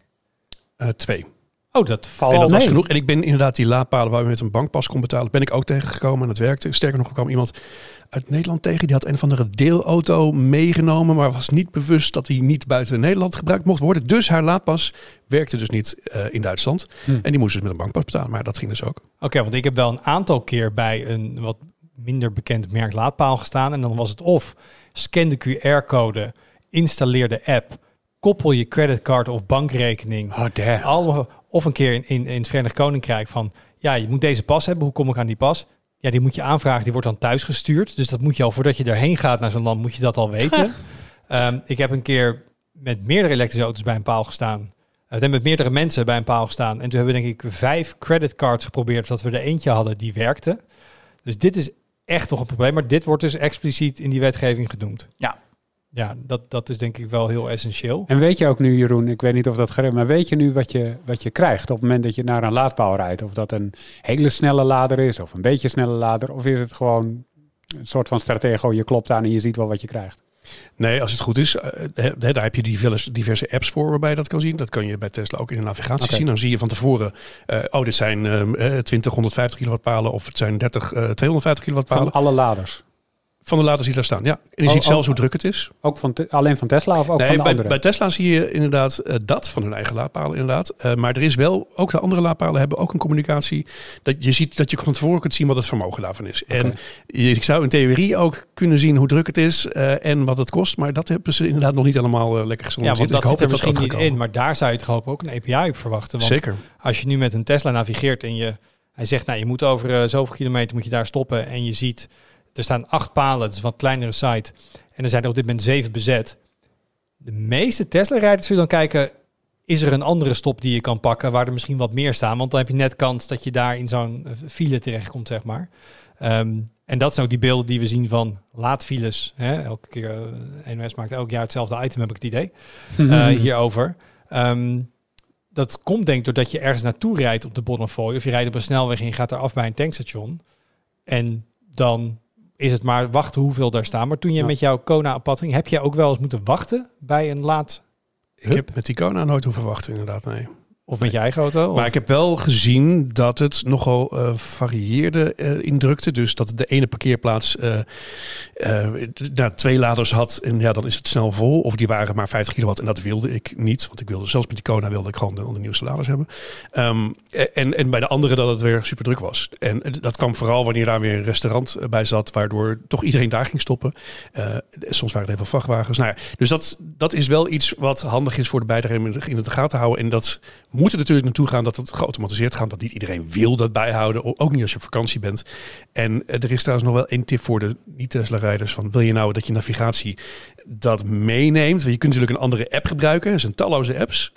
Uh, twee. Oh, dat valt En dat was genoeg. En ik ben inderdaad die laadpalen waar we met een bankpas kon betalen, ben ik ook tegengekomen en dat werkte. Sterker nog, er kwam iemand uit Nederland tegen. Die had een of andere deelauto meegenomen, maar was niet bewust dat die niet buiten Nederland gebruikt mocht worden. Dus haar laadpas werkte dus niet uh, in Duitsland. Hm. En die moest dus met een bankpas betalen, maar dat ging dus ook. Oké, okay, want ik heb wel een aantal keer bij een wat minder bekend merk laadpaal gestaan. En dan was het of scan de QR-code, installeer de app, koppel je creditcard of bankrekening. Oh, damn. Allemaal, of een keer in, in, in het Verenigd Koninkrijk van, ja, je moet deze pas hebben. Hoe kom ik aan die pas? Ja, die moet je aanvragen. Die wordt dan thuis gestuurd. Dus dat moet je al, voordat je daarheen gaat naar zo'n land, moet je dat al weten. um, ik heb een keer met meerdere elektrische auto's bij een paal gestaan. En met meerdere mensen bij een paal gestaan. En toen hebben we denk ik vijf creditcards geprobeerd, dat we er eentje hadden die werkte. Dus dit is echt nog een probleem. Maar dit wordt dus expliciet in die wetgeving genoemd. Ja, ja, dat, dat is denk ik wel heel essentieel. En weet je ook nu, Jeroen, ik weet niet of dat gerecht, maar weet je nu wat je, wat je krijgt op het moment dat je naar een laadpaal rijdt? Of dat een hele snelle lader is, of een beetje snelle lader, of is het gewoon een soort van stratego, je klopt aan en je ziet wel wat je krijgt? Nee, als het goed is, uh, he, daar heb je diverse, diverse apps voor waarbij je dat kan zien. Dat kan je bij Tesla ook in de navigatie okay. zien. Dan zie je van tevoren, uh, oh, dit zijn uh, 20, 150 kilowatt palen of het zijn 30, 250 kilowatt palen. Van alle laders? Van de laters die daar staan, ja. En je Oh, ziet zelfs oh. hoe druk het is. Ook van te- alleen van Tesla of ook van de bij, andere? bij Tesla zie je inderdaad eh, dat van hun eigen laadpalen inderdaad. Eh, maar er is wel, ook de andere laadpalen hebben ook een communicatie. Dat je ziet dat je van tevoren kunt zien wat het vermogen daarvan is. En je zou in theorie ook kunnen zien hoe druk het is eh, en wat het kost. Maar dat hebben ze inderdaad nog niet helemaal eh, lekker Ja, gesolliciteerd. want dat ik zit er misschien dat niet in, maar daar zou je toch ook een API op verwachten. Want Zeker. als je nu met een Tesla navigeert en je, hij zegt, nou je moet over zoveel kilometer moet je daar stoppen en je ziet, er staan acht palen, een wat kleinere site en er zijn er op dit moment zeven bezet. De meeste Tesla-rijders zullen dan kijken, is er een andere stop die je kan pakken waar er misschien wat meer staan, want dan heb je net kans dat je daar in zo'n eh, file terechtkomt, zeg maar. Ehm, en dat zijn ook die beelden die we zien van laadfiles. Hè? Elke keer, eh, NOS maakt elk jaar hetzelfde item, heb ik het idee eh, hierover. Ehm, dat komt denk ik doordat je ergens naartoe rijdt op de Bonnenfoy. Of je rijdt op een snelweg en je gaat er af bij een tankstation. En dan is het maar wachten hoeveel daar staan. Maar toen je Ja. met jouw Kona op pad ging, heb je ook wel eens moeten wachten bij een laad... Ik heb met die Kona nooit hoeven wachten inderdaad, nee. Of met je eigen auto? Maar ik heb wel gezien dat het nogal eh, varieerde eh, in drukte. Dus dat de ene parkeerplaats nou, twee laders had en ja, dan is het snel vol. Of die waren maar 50 kilowatt en dat wilde ik niet. Want ik wilde zelfs met die Kona wilde ik gewoon de, de nieuwste laders hebben. Ehm, en, en bij de andere dat het weer super druk was. En dat kwam vooral wanneer daar weer een restaurant bij zat, waardoor toch iedereen daar ging stoppen. Soms waren er even vrachtwagens. Nou ja, dus dat, dat is wel iets wat handig is voor de bijdrage in de gaten houden. En dat moet er natuurlijk naartoe gaan dat het geautomatiseerd gaat. Want niet iedereen wil dat bijhouden. Ook niet als je op vakantie bent. En eh, er is trouwens nog wel één tip voor de niet-Tesla-rijders. Van wil je nou dat je navigatie dat meeneemt? Want je kunt natuurlijk een andere app gebruiken. Er zijn talloze apps.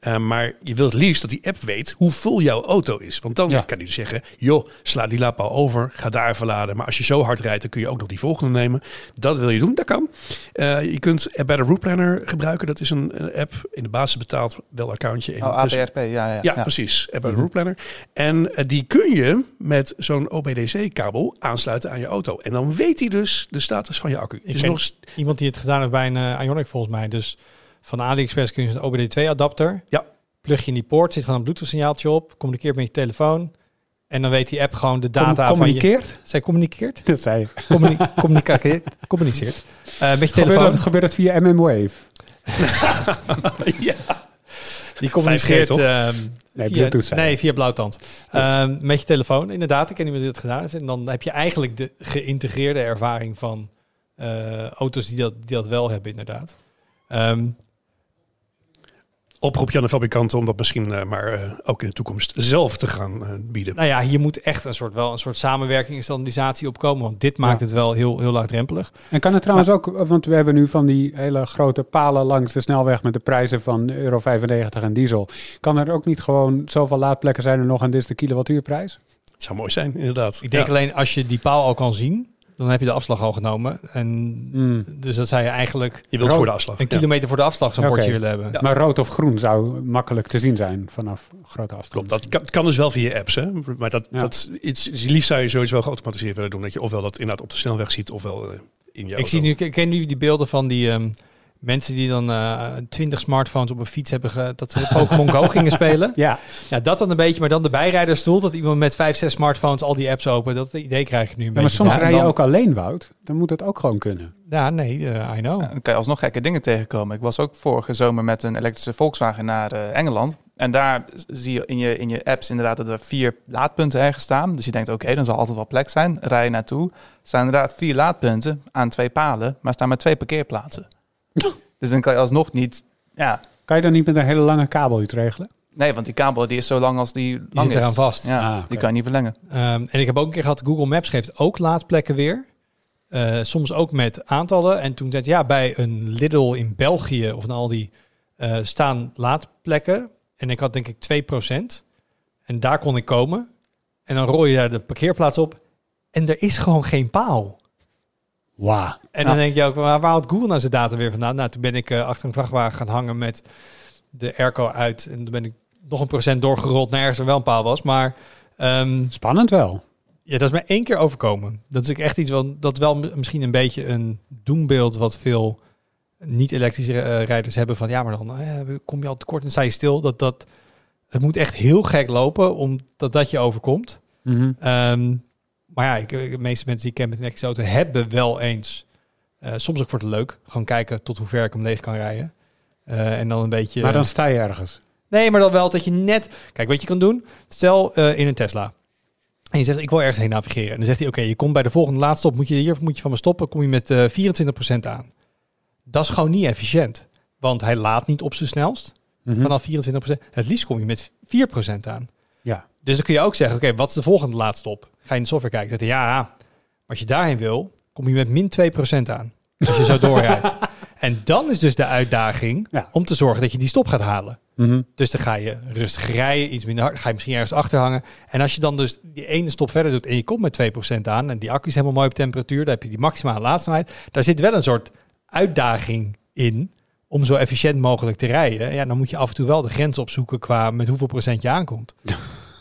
Eh, maar je wilt het liefst dat die app weet hoe vol jouw auto is. Want dan Ja. kan hij dus zeggen, joh, sla die laadpaal over, ga daar verladen. Maar als je zo hard rijdt, dan kun je ook nog die volgende nemen. Dat wil je doen, dat kan. Eh, je kunt Better Route Planner gebruiken. Dat is een, app, in de basis betaald, wel accountje. En Oh, ja, ja. ja, precies. App Route Planner. En eh, die kun je met zo'n OBDC-kabel aansluiten aan je auto. En dan weet hij dus de status van je accu. Is nog Iemand die het gedaan heeft bij een eh, Ionic volgens mij. Dus van AliExpress kun je een OBD2-adapter. Ja. Plug je in die poort, zit gewoon een Bluetooth-signaaltje op. Communiceert met je telefoon. En dan weet die app gewoon de Com- data van je... communiceert? Zij communiceert? Dat zei je. Communi communicakeert- communiceert. Eh, met je Gebeurt telefoon. dat, gebeurt dat via MM-Wave? ja. Die communiceert... 5G toch? ehm, Nee, via, Bluetooth. Nee, via blauwtand. Ehm, met je telefoon, inderdaad. Ik ken iemand die dat gedaan heeft. En dan heb je eigenlijk de geïntegreerde ervaring van eh, auto's die dat, die dat wel hebben, inderdaad. Ehm, Oproepje aan de fabrikanten om dat misschien eh, maar eh, ook in de toekomst zelf te gaan eh, bieden. nou ja, hier moet echt een soort, wel een soort samenwerking en standaardisatie op komen. Want dit maakt Ja. het wel heel, heel laagdrempelig. En kan het trouwens ook, want we hebben nu van die hele grote palen langs de snelweg met de prijzen van euro 95 en diesel. Kan er ook niet gewoon zoveel laadplekken zijn er nog en dit is de kilowattuurprijs? Het zou mooi zijn, inderdaad. Ik denk Ja. alleen als je die paal al kan zien, dan heb je de afslag al genomen. En Hmm. dus dat zou je eigenlijk Je wilt Rood. voor de afslag. een Ja. kilometer voor de afslag zo'n Oké. bordje willen hebben. Ja. Maar rood of groen zou makkelijk te zien zijn vanaf grote afstand. Klopt, dat kan, kan dus wel via apps. Hè? Maar dat, Ja. dat iets, iets liefst zou je sowieso wel geautomatiseerd willen doen. Dat je ofwel dat inderdaad op de snelweg ziet, ofwel eh, in je Ik auto. zie nu, ik ken nu die beelden van die ehm, mensen die dan eh 20 smartphones op een fiets hebben, ge, dat ze Pokémon Go gingen spelen. Ja, Ja, dat dan een beetje, maar dan de bijrijderstoel, dat iemand met 5, 6 smartphones al die apps open, dat idee krijg ik nu een ja maar soms Ja, rij je dan- ook alleen, Wout. Dan moet dat ook gewoon kunnen. Ja, nee, eh, I know. Ja, dan kan je alsnog gekke dingen tegenkomen. Ik was ook vorige zomer met een elektrische Volkswagen naar eh, Engeland. En daar zie je in, je in je apps inderdaad dat er vier laadpunten ergens staan. Dus je denkt, oké, dan zal altijd wel plek zijn. Rij je naartoe. Er staan inderdaad vier laadpunten aan twee palen, maar staan maar twee parkeerplaatsen. dus dan kan je alsnog niet... Ja, Kan je dan niet met een hele lange kabel iets regelen? nee, want die kabel die is zo lang als die lang zit is. eraan vast. Ja, Ah, die kan je niet verlengen. Ehm, en ik heb ook een keer gehad, Google Maps geeft ook laadplekken weer. Eh, soms ook met aantallen. En toen zei ja, bij een Lidl in België of een Aldi eh staan laadplekken. En ik had denk ik 2%. En daar kon ik komen. En dan rol je daar de parkeerplaats op. En er is gewoon geen paal. Wauw. En Ja. dan denk je ook, waar, waar haalt Google nou zijn data weer vandaan? Nou, toen ben ik eh, achter een vrachtwagen gaan hangen met de airco uit. En toen ben ik nog een procent doorgerold naar ergens er wel een paal was. Maar ehm, Spannend wel. ja, dat is mij één keer overkomen. Dat is ook echt iets wat dat wel misschien een beetje een doembeeld wat veel niet-elektrische eh, rijders hebben van ja, maar dan eh, kom je al tekort en sta je stil. Dat dat het moet echt heel gek lopen om dat dat je overkomt. Mhm. Ehm, Maar ja, ik, de meeste mensen die ik ken met een auto hebben wel eens, eh, soms ook voor het leuk, gewoon kijken tot hoe ver ik hem leeg kan rijden. Eh, en dan een beetje... Maar dan sta je ergens. Nee, maar dan wel dat je net... Kijk, wat je kan doen. Stel eh, in een Tesla. En je zegt, ik wil ergens heen navigeren. En dan zegt hij, oké, je komt bij de volgende laatste stop. Moet je hier moet je van me stoppen, kom je met eh 24% aan. Dat is gewoon niet efficiënt. Want hij laat niet op zijn snelst. Mhm. Vanaf 24%. Het liefst kom je met 4% aan. Ja. Dus dan kun je ook zeggen, oké, wat is de volgende laatste stop? Ga je in de software kijken. Dan ja, als je daarheen wil, kom je met min 2% aan. Als je zo doorrijdt. En dan is dus de uitdaging Ja. om te zorgen dat je die stop gaat halen. Mhm. Dus dan ga je rustig rijden, iets minder hard, ga je misschien ergens achter hangen. En als je dan dus die ene stop verder doet en je komt met 2% aan en die accu is helemaal mooi op temperatuur, dan heb je die maximale laadsnelheid. Daar zit wel een soort uitdaging in om zo efficiënt mogelijk te rijden. Ja, dan moet je af en toe wel de grens opzoeken qua met hoeveel procent je aankomt.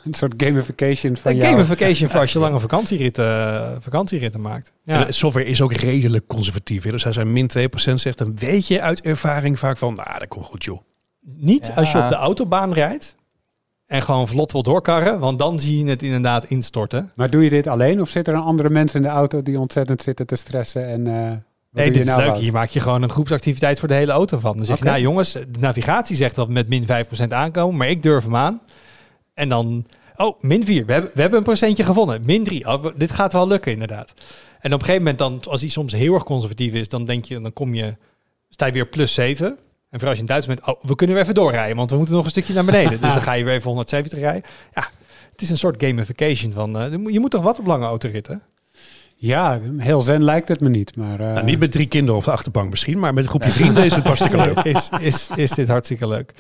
Een soort gamification van Een jou. gamification voor als je lange vakantieritten, vakantieritten maakt. Ja. de software is ook redelijk conservatief. hè. Dus als hij min 2% zegt, dan weet je uit ervaring vaak van, nou, dat komt goed joh. Niet Ja. als je op de autobaan rijdt en gewoon vlot wil doorkarren, want dan zie je het inderdaad instorten. Maar doe je dit alleen of zitten er andere mensen in de auto die ontzettend zitten te stressen? En, eh, Nee, dit is nou, leuk. Wout? Hier maak je gewoon een groepsactiviteit voor de hele auto van. Dan zeg je, nou jongens, de navigatie zegt dat we met min 5% aankomen, maar ik durf hem aan. En dan, oh, min 4. We hebben, we hebben een procentje gevonden. Min 3. Oh, dit gaat wel lukken, inderdaad. En op een gegeven moment, dan, als hij soms heel erg conservatief is, dan denk je, dan kom je, sta je weer plus 7. En vooral als je in Duitsland bent, oh, we kunnen weer even doorrijden, want we moeten nog een stukje naar beneden. dus dan ga je weer even 170 rijden. Ja, het is een soort gamification van, eh, je moet toch wat op lange autoritten? Ja, heel zen lijkt het me niet. Maar, eh, Nou, niet met drie kinderen op de achterbank misschien, maar met een groepje vrienden is het hartstikke leuk. is, is, is dit hartstikke leuk.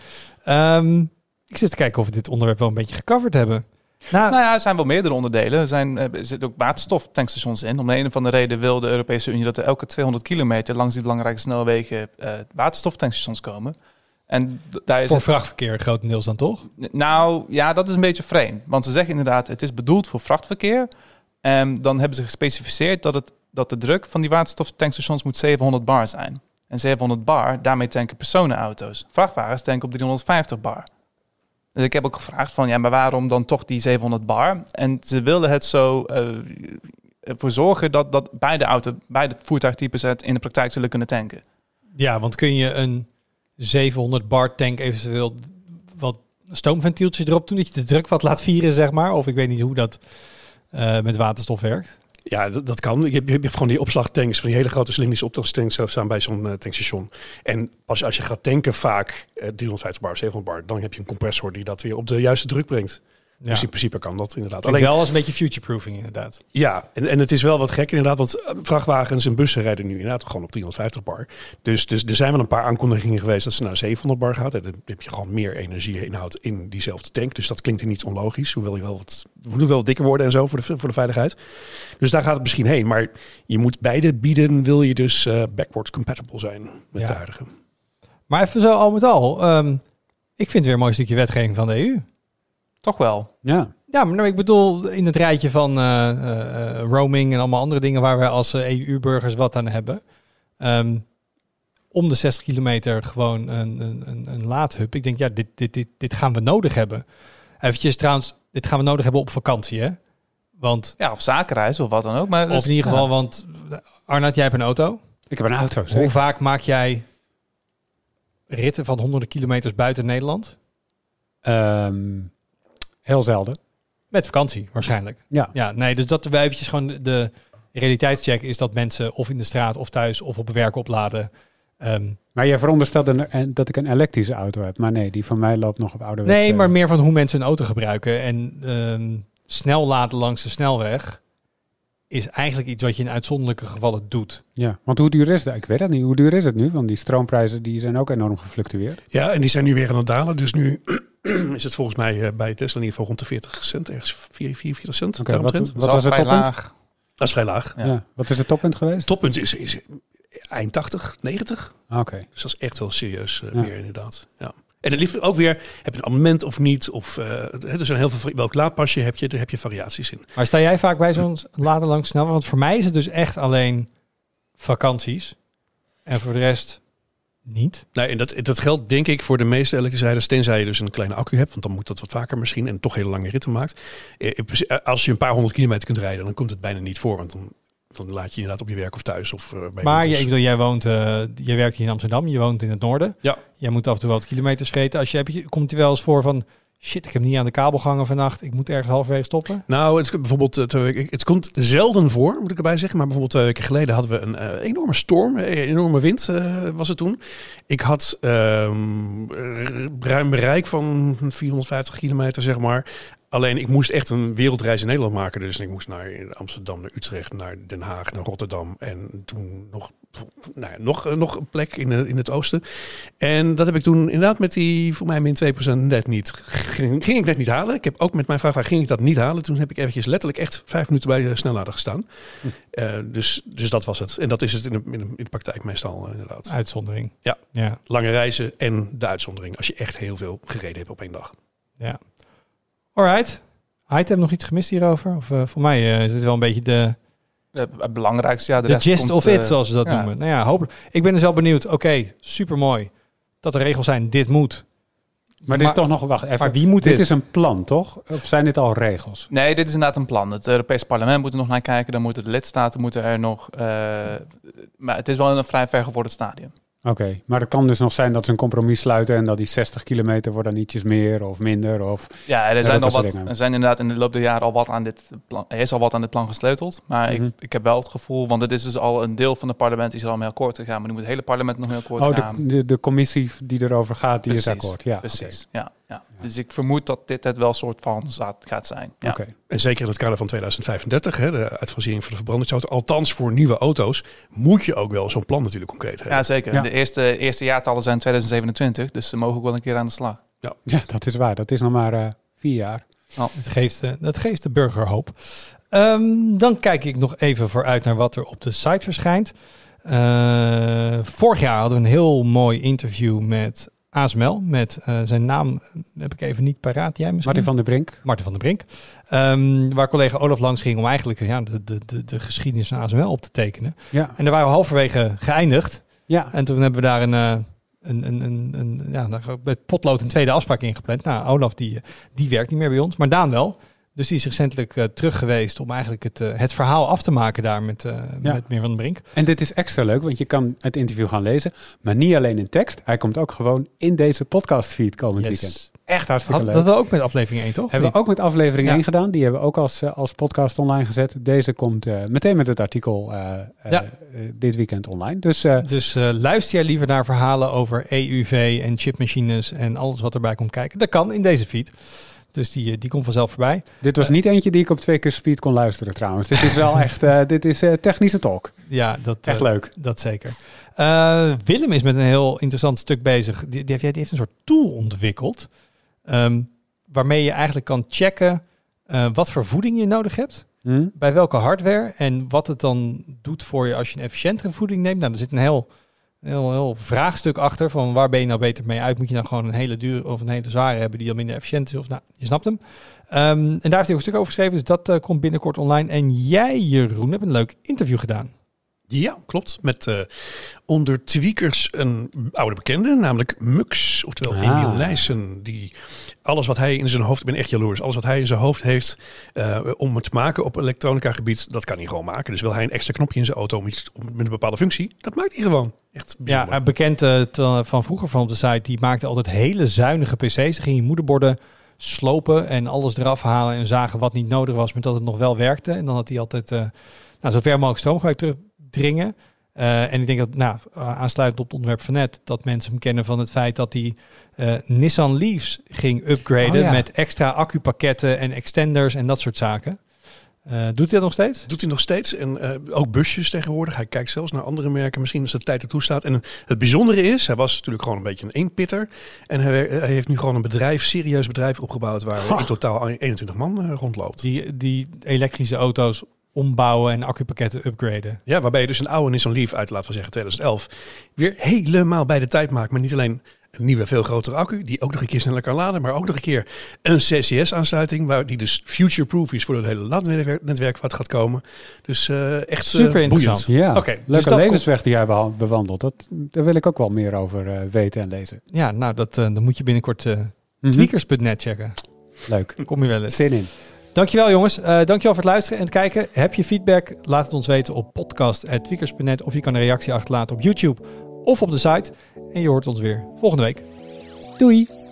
Ehm, ik zit te kijken of we dit onderwerp wel een beetje gecoverd hebben. Nou, Nou ja, er zijn wel meerdere onderdelen. Er, zijn, eh, er zitten ook waterstoftankstations in. Om de een of andere reden wil de Europese Unie dat er elke 200 kilometer langs die belangrijke snelwegen eh waterstoftankstations komen. En daar is voor het, vrachtverkeer grotendeels dan toch? nou ja, dat is een beetje vreemd. Want ze zeggen inderdaad, het is bedoeld voor vrachtverkeer. En dan hebben ze gespecificeerd dat, het, dat de druk van die waterstoftankstations moet 700 bar zijn. En 700 bar, daarmee tanken personenauto's. Vrachtwagens tanken op 350 bar. Dus ik heb ook gevraagd van, ja, maar waarom dan toch die 700 bar? En ze wilden het zo eh, ervoor zorgen dat, dat beide, auto, beide voertuigtypes het in de praktijk zullen kunnen tanken. Ja, want kun je een 700 bar tank eventueel wat stoomventieltje erop doen, dat je de druk wat laat vieren, zeg maar? Of ik weet niet hoe dat eh, met waterstof werkt. Ja, dat, dat kan. Je hebt, gewoon die opslagtanks, van die hele grote cilindrische opslagtanks staan bij zo'n eh, tankstation. En als, je- als je gaat tanken vaak eh 350 bar, 700 bar, dan heb je een compressor die dat weer op de juiste druk brengt. Ja. Dus in principe kan dat inderdaad. Klinkt Alleen, wel als een beetje future-proofing inderdaad. ja, en, en het is wel wat gek inderdaad, want eh, vrachtwagens en bussen rijden nu inderdaad gewoon op 350 bar. Dus, dus er zijn wel een paar aankondigingen geweest dat ze naar 700 bar gaat. En dan heb je gewoon meer energieinhoud in diezelfde tank. Dus dat klinkt niet onlogisch, hoewel je wel wat, moet wel dikker worden en zo voor de, voor de veiligheid. Dus daar gaat het misschien heen. Maar je moet beide bieden, wil je dus eh backwards compatible zijn met Ja. de huidige. Maar even zo al met al. ehm, ik vind het weer een mooi stukje wetgeving van de EU. Toch wel. Ja, Ja, maar nou, ik bedoel in het rijtje van eh, eh, eh, roaming en allemaal andere dingen waar wij als EU-burgers wat aan hebben. Ehm, om de 60 kilometer gewoon een, een, een, een laadhub. Ik denk, ja, dit, dit, dit, dit gaan we nodig hebben. Eventjes trouwens, dit gaan we nodig hebben op vakantie, hè? Want, Ja, of zakenreis of wat dan ook. Maar of in ieder geval, want Arnoud, jij hebt een auto. ik heb een auto. Hoe Zeker. vaak maak jij ritten van honderden kilometers buiten Nederland? Ehm, heel zelden. Met vakantie, waarschijnlijk. Ja. Ja, nee, dus dat we eventjes gewoon de realiteitscheck is dat mensen of in de straat of thuis of op werk opladen. Ehm, Maar jij veronderstelt een- en- dat ik een elektrische auto heb. Maar nee, die van mij loopt nog op ouderwetse... nee, maar meer van hoe mensen hun auto gebruiken. En ehm, snel laden langs de snelweg is eigenlijk iets wat je in uitzonderlijke gevallen doet. Ja, want hoe duur is dat? Ik weet het niet. Hoe duur is het nu? Want die stroomprijzen die zijn ook enorm gefluctueerd. Ja, en die zijn nu weer aan het dalen. Dus nu is het volgens mij eh, bij Tesla in ieder geval rond de 40 cent, ergens 4, 44 cent. Oké, wat, wat was het toppunt? laag. Dat is vrij laag. Ja. Ja. Wat is het toppunt geweest? Het toppunt is, is eind 80, 90. Oké. Dus dat is echt wel serieus eh, Ja. meer inderdaad. Ja. En het ligt ook weer, heb je een abonnement of niet? Of, eh, er zijn heel veel, welk laadpasje heb je? Daar heb je variaties in. Maar sta jij vaak bij zo'n laden langs snelweg? Want voor mij is het dus echt alleen vakanties. En voor de rest niet. Nee, en dat, dat geldt denk ik voor de meeste elektrische rijders, tenzij je dus een kleine accu hebt, want dan moet dat wat vaker misschien en toch hele lange ritten maakt. Eh, eh, Als je een paar honderd kilometer kunt rijden, dan komt het bijna niet voor, want dan, dan laat je inderdaad op je werk of thuis. Of, eh, bij Maar je, ik bedoel, jij woont, eh jij werkt hier in Amsterdam, je woont in het noorden. Ja. Jij moet af en toe wat kilometers vreten. Als je, heb je, komt er wel eens voor van, shit, ik heb niet aan de kabel gehangen vannacht. Ik moet ergens halverwege stoppen. Nou, het, bijvoorbeeld, eh, het komt zelden voor, moet ik erbij zeggen. Maar bijvoorbeeld twee weken geleden hadden we een eh, enorme storm, een enorme wind eh, was het toen. Ik had ehm, ruim bereik van 450 kilometer, zeg maar. Alleen ik moest echt een wereldreis in Nederland maken. Dus ik moest naar Amsterdam, naar Utrecht, naar Den Haag, naar Rotterdam. En toen nog, nou ja, nog, eh, nog een plek in, de- in het oosten. En dat heb ik toen inderdaad met die voor mij min 2% net niet. Ging, ging ik net niet halen. Ik heb ook met mijn vrachtwagen ging ik dat niet halen. Toen heb ik eventjes letterlijk echt vijf minuten bij de snellader gestaan. Eh, dus, dus dat was het. En dat is het in de, in de, in de praktijk meestal eh, inderdaad. Uitzondering. Ja. Ja, Lange reizen en de uitzondering. Als je echt heel veel gereden hebt op één dag. ja. Alright. Heid, heb nog iets gemist hierover? Of eh, voor mij eh, is het wel een beetje de, Eh, Het belangrijkste, ja. De, gist komt, of eh, it, zoals ze dat ja. noemen. Nou ja, hopelijk. Ik ben dus wel benieuwd. Oké, super mooi dat er regels zijn. Dit moet. Maar dit is toch nog... Wacht even. maar wie moet dit? dit? is een plan, toch? Of zijn dit al regels? Nee, dit is inderdaad een plan. Het Europese parlement moet er nog naar kijken. Dan moeten de lidstaten moeten er nog... eh, maar het is wel in een vrij vergevorderd stadium. Oké, maar het kan dus nog zijn dat ze een compromis sluiten... en dat die 60 kilometer wordt dan ietsjes meer of minder. Of... Ja, er zijn, al wat, dingen. er zijn inderdaad in de loop der jaren al wat aan dit plan... Er is al wat aan dit plan gesleuteld. Maar Mhm. ik, ik heb wel het gevoel... Want het is dus al een deel van het parlement die is al heel kort gegaan. Maar nu moet het hele parlement nog heel kort Oh, gaan. de, de, de commissie die erover gaat, die is akkoord. Ja, Precies, ja, ja. Dus ik vermoed dat dit het wel soort van zaad gaat zijn. Ja. Oké. En zeker in het kader van 2035, hè, de uitfasering van de verbrandingsauto. Althans voor nieuwe auto's moet je ook wel zo'n plan natuurlijk concreet hebben. Ja, zeker. Ja. De eerste, eerste jaartallen zijn 2027, dus ze mogen ook wel een keer aan de slag. Ja, dat is waar. Dat is nog maar eh, vier jaar. Het geeft, eh, dat geeft de burger hoop. Ehm, dan kijk ik nog even vooruit naar wat er op de site verschijnt. Eh, vorig jaar hadden we een heel mooi interview met ASML. Met eh, zijn naam heb ik even niet paraat. Jij misschien? Martin van der Brink. Martin van der Brink. Ehm, waar collega Olaf langs ging om eigenlijk ja, de, de, de, de geschiedenis van ASML op te tekenen. Ja, En daar waren we halverwege geëindigd. ja. En toen hebben we daar een, eh, een, een, een, een ja, met potlood een tweede afspraak ingepland. Nou, Olaf die, eh, die werkt niet meer bij ons, maar Daan wel. Dus die is recentelijk eh, terug geweest om eigenlijk het, eh, het verhaal af te maken daar met, Ja. met Meer van den Brink. En dit is extra leuk, want je kan het interview gaan lezen. Maar niet alleen in tekst. Hij komt ook gewoon in deze podcastfeed komend Yes. weekend. Echt hartstikke Had, leuk. dat we ook met aflevering 1, toch? Hebben we ook met aflevering Ja. 1 gedaan. Die hebben we ook als, als podcast online gezet. Deze komt meteen met het artikel Ja. dit weekend online. Dus Dus luister jij liever naar verhalen over EUV en chipmachines en alles wat erbij komt kijken? Dat kan in deze feed. Dus die, eh, die komt vanzelf voorbij. dit was niet eentje die ik op twee keer speed kon luisteren trouwens. Dit is wel echt, eh, dit is eh, technische talk. Ja, dat, Echt eh, leuk. Dat zeker. Eh, Willem is met een heel interessant stuk bezig. Die, die, heeft, die heeft een soort tool ontwikkeld. ehm, waarmee je eigenlijk kan checken eh, wat voor voeding je nodig hebt. Hm? Bij welke hardware. En wat het dan doet voor je als je een efficiëntere voeding neemt. Nou, er zit een heel, heel, heel vraagstuk achter. Van waar ben je nou beter mee uit? Moet je nou gewoon een hele duur of een hele zware hebben die al minder efficiënt is? Of nou, je snapt hem. Ehm, en daar heeft hij ook een stuk over geschreven. Dus dat eh, komt binnenkort online. En jij, Jeroen, hebt een leuk interview gedaan. Ja, klopt. Met eh, onder tweakers een oude bekende, namelijk Mux, oftewel Ah. Emiel Nijssen. Die alles wat hij in zijn hoofd, ik ben echt jaloers, alles wat hij in zijn hoofd heeft eh, om het te maken op elektronica gebied, dat kan hij gewoon maken. Dus wil hij een extra knopje in zijn auto om iets, met een bepaalde functie, dat maakt hij gewoon. Echt Ja, bijzonder. bekend eh, van vroeger van op de site, die maakte altijd hele zuinige PC's. Dan ging je moederborden slopen en alles eraf halen en zagen wat niet nodig was, maar dat het nog wel werkte. En dan had hij altijd nou, zo ver mogelijk stroomgebruik terugdringen. Eh, en ik denk dat, nou, aansluitend op het onderwerp van net, dat mensen hem kennen van het feit dat hij eh, Nissan Leafs ging upgraden Oh ja. met extra accupakketten en extenders en dat soort zaken. Eh, doet hij dat nog steeds? doet hij nog steeds. En eh, ook busjes tegenwoordig. Hij kijkt zelfs naar andere merken. Misschien als de tijd ertoe staat. En het bijzondere is, hij was natuurlijk gewoon een beetje een eenpitter. En hij, heeft nu gewoon een bedrijf, serieus bedrijf opgebouwd. Waar Ha. in totaal 21 man eh, rondloopt. Die, die elektrische auto's ombouwen en accupakketten upgraden. Ja, waarbij je dus een oude Nissan Leaf uit, laten we zeggen 2011, weer helemaal bij de tijd maakt. Maar niet alleen een nieuwe, veel grotere accu, die ook nog een keer sneller kan laden, maar ook nog een keer een CCS-aansluiting, waar die dus future-proof is voor het hele laadnetwerk wat gaat komen. Dus eh, echt Super eh, interessant. boeiend. Ja, Oké, dus leuke dat levensweg die jij bewandelt. Dat, daar wil ik ook wel meer over eh, weten en lezen. Ja, nou, dat, eh, dan moet je binnenkort eh Mhm. tweakers.net checken. Leuk. Kom je wel eens. Zin in. Dankjewel jongens. Eh dankjewel voor het luisteren en het kijken. Heb je feedback? Laat het ons weten op podcast.tweakers.net of je kan een reactie achterlaten op YouTube of op de site. En je hoort ons weer volgende week. Doei.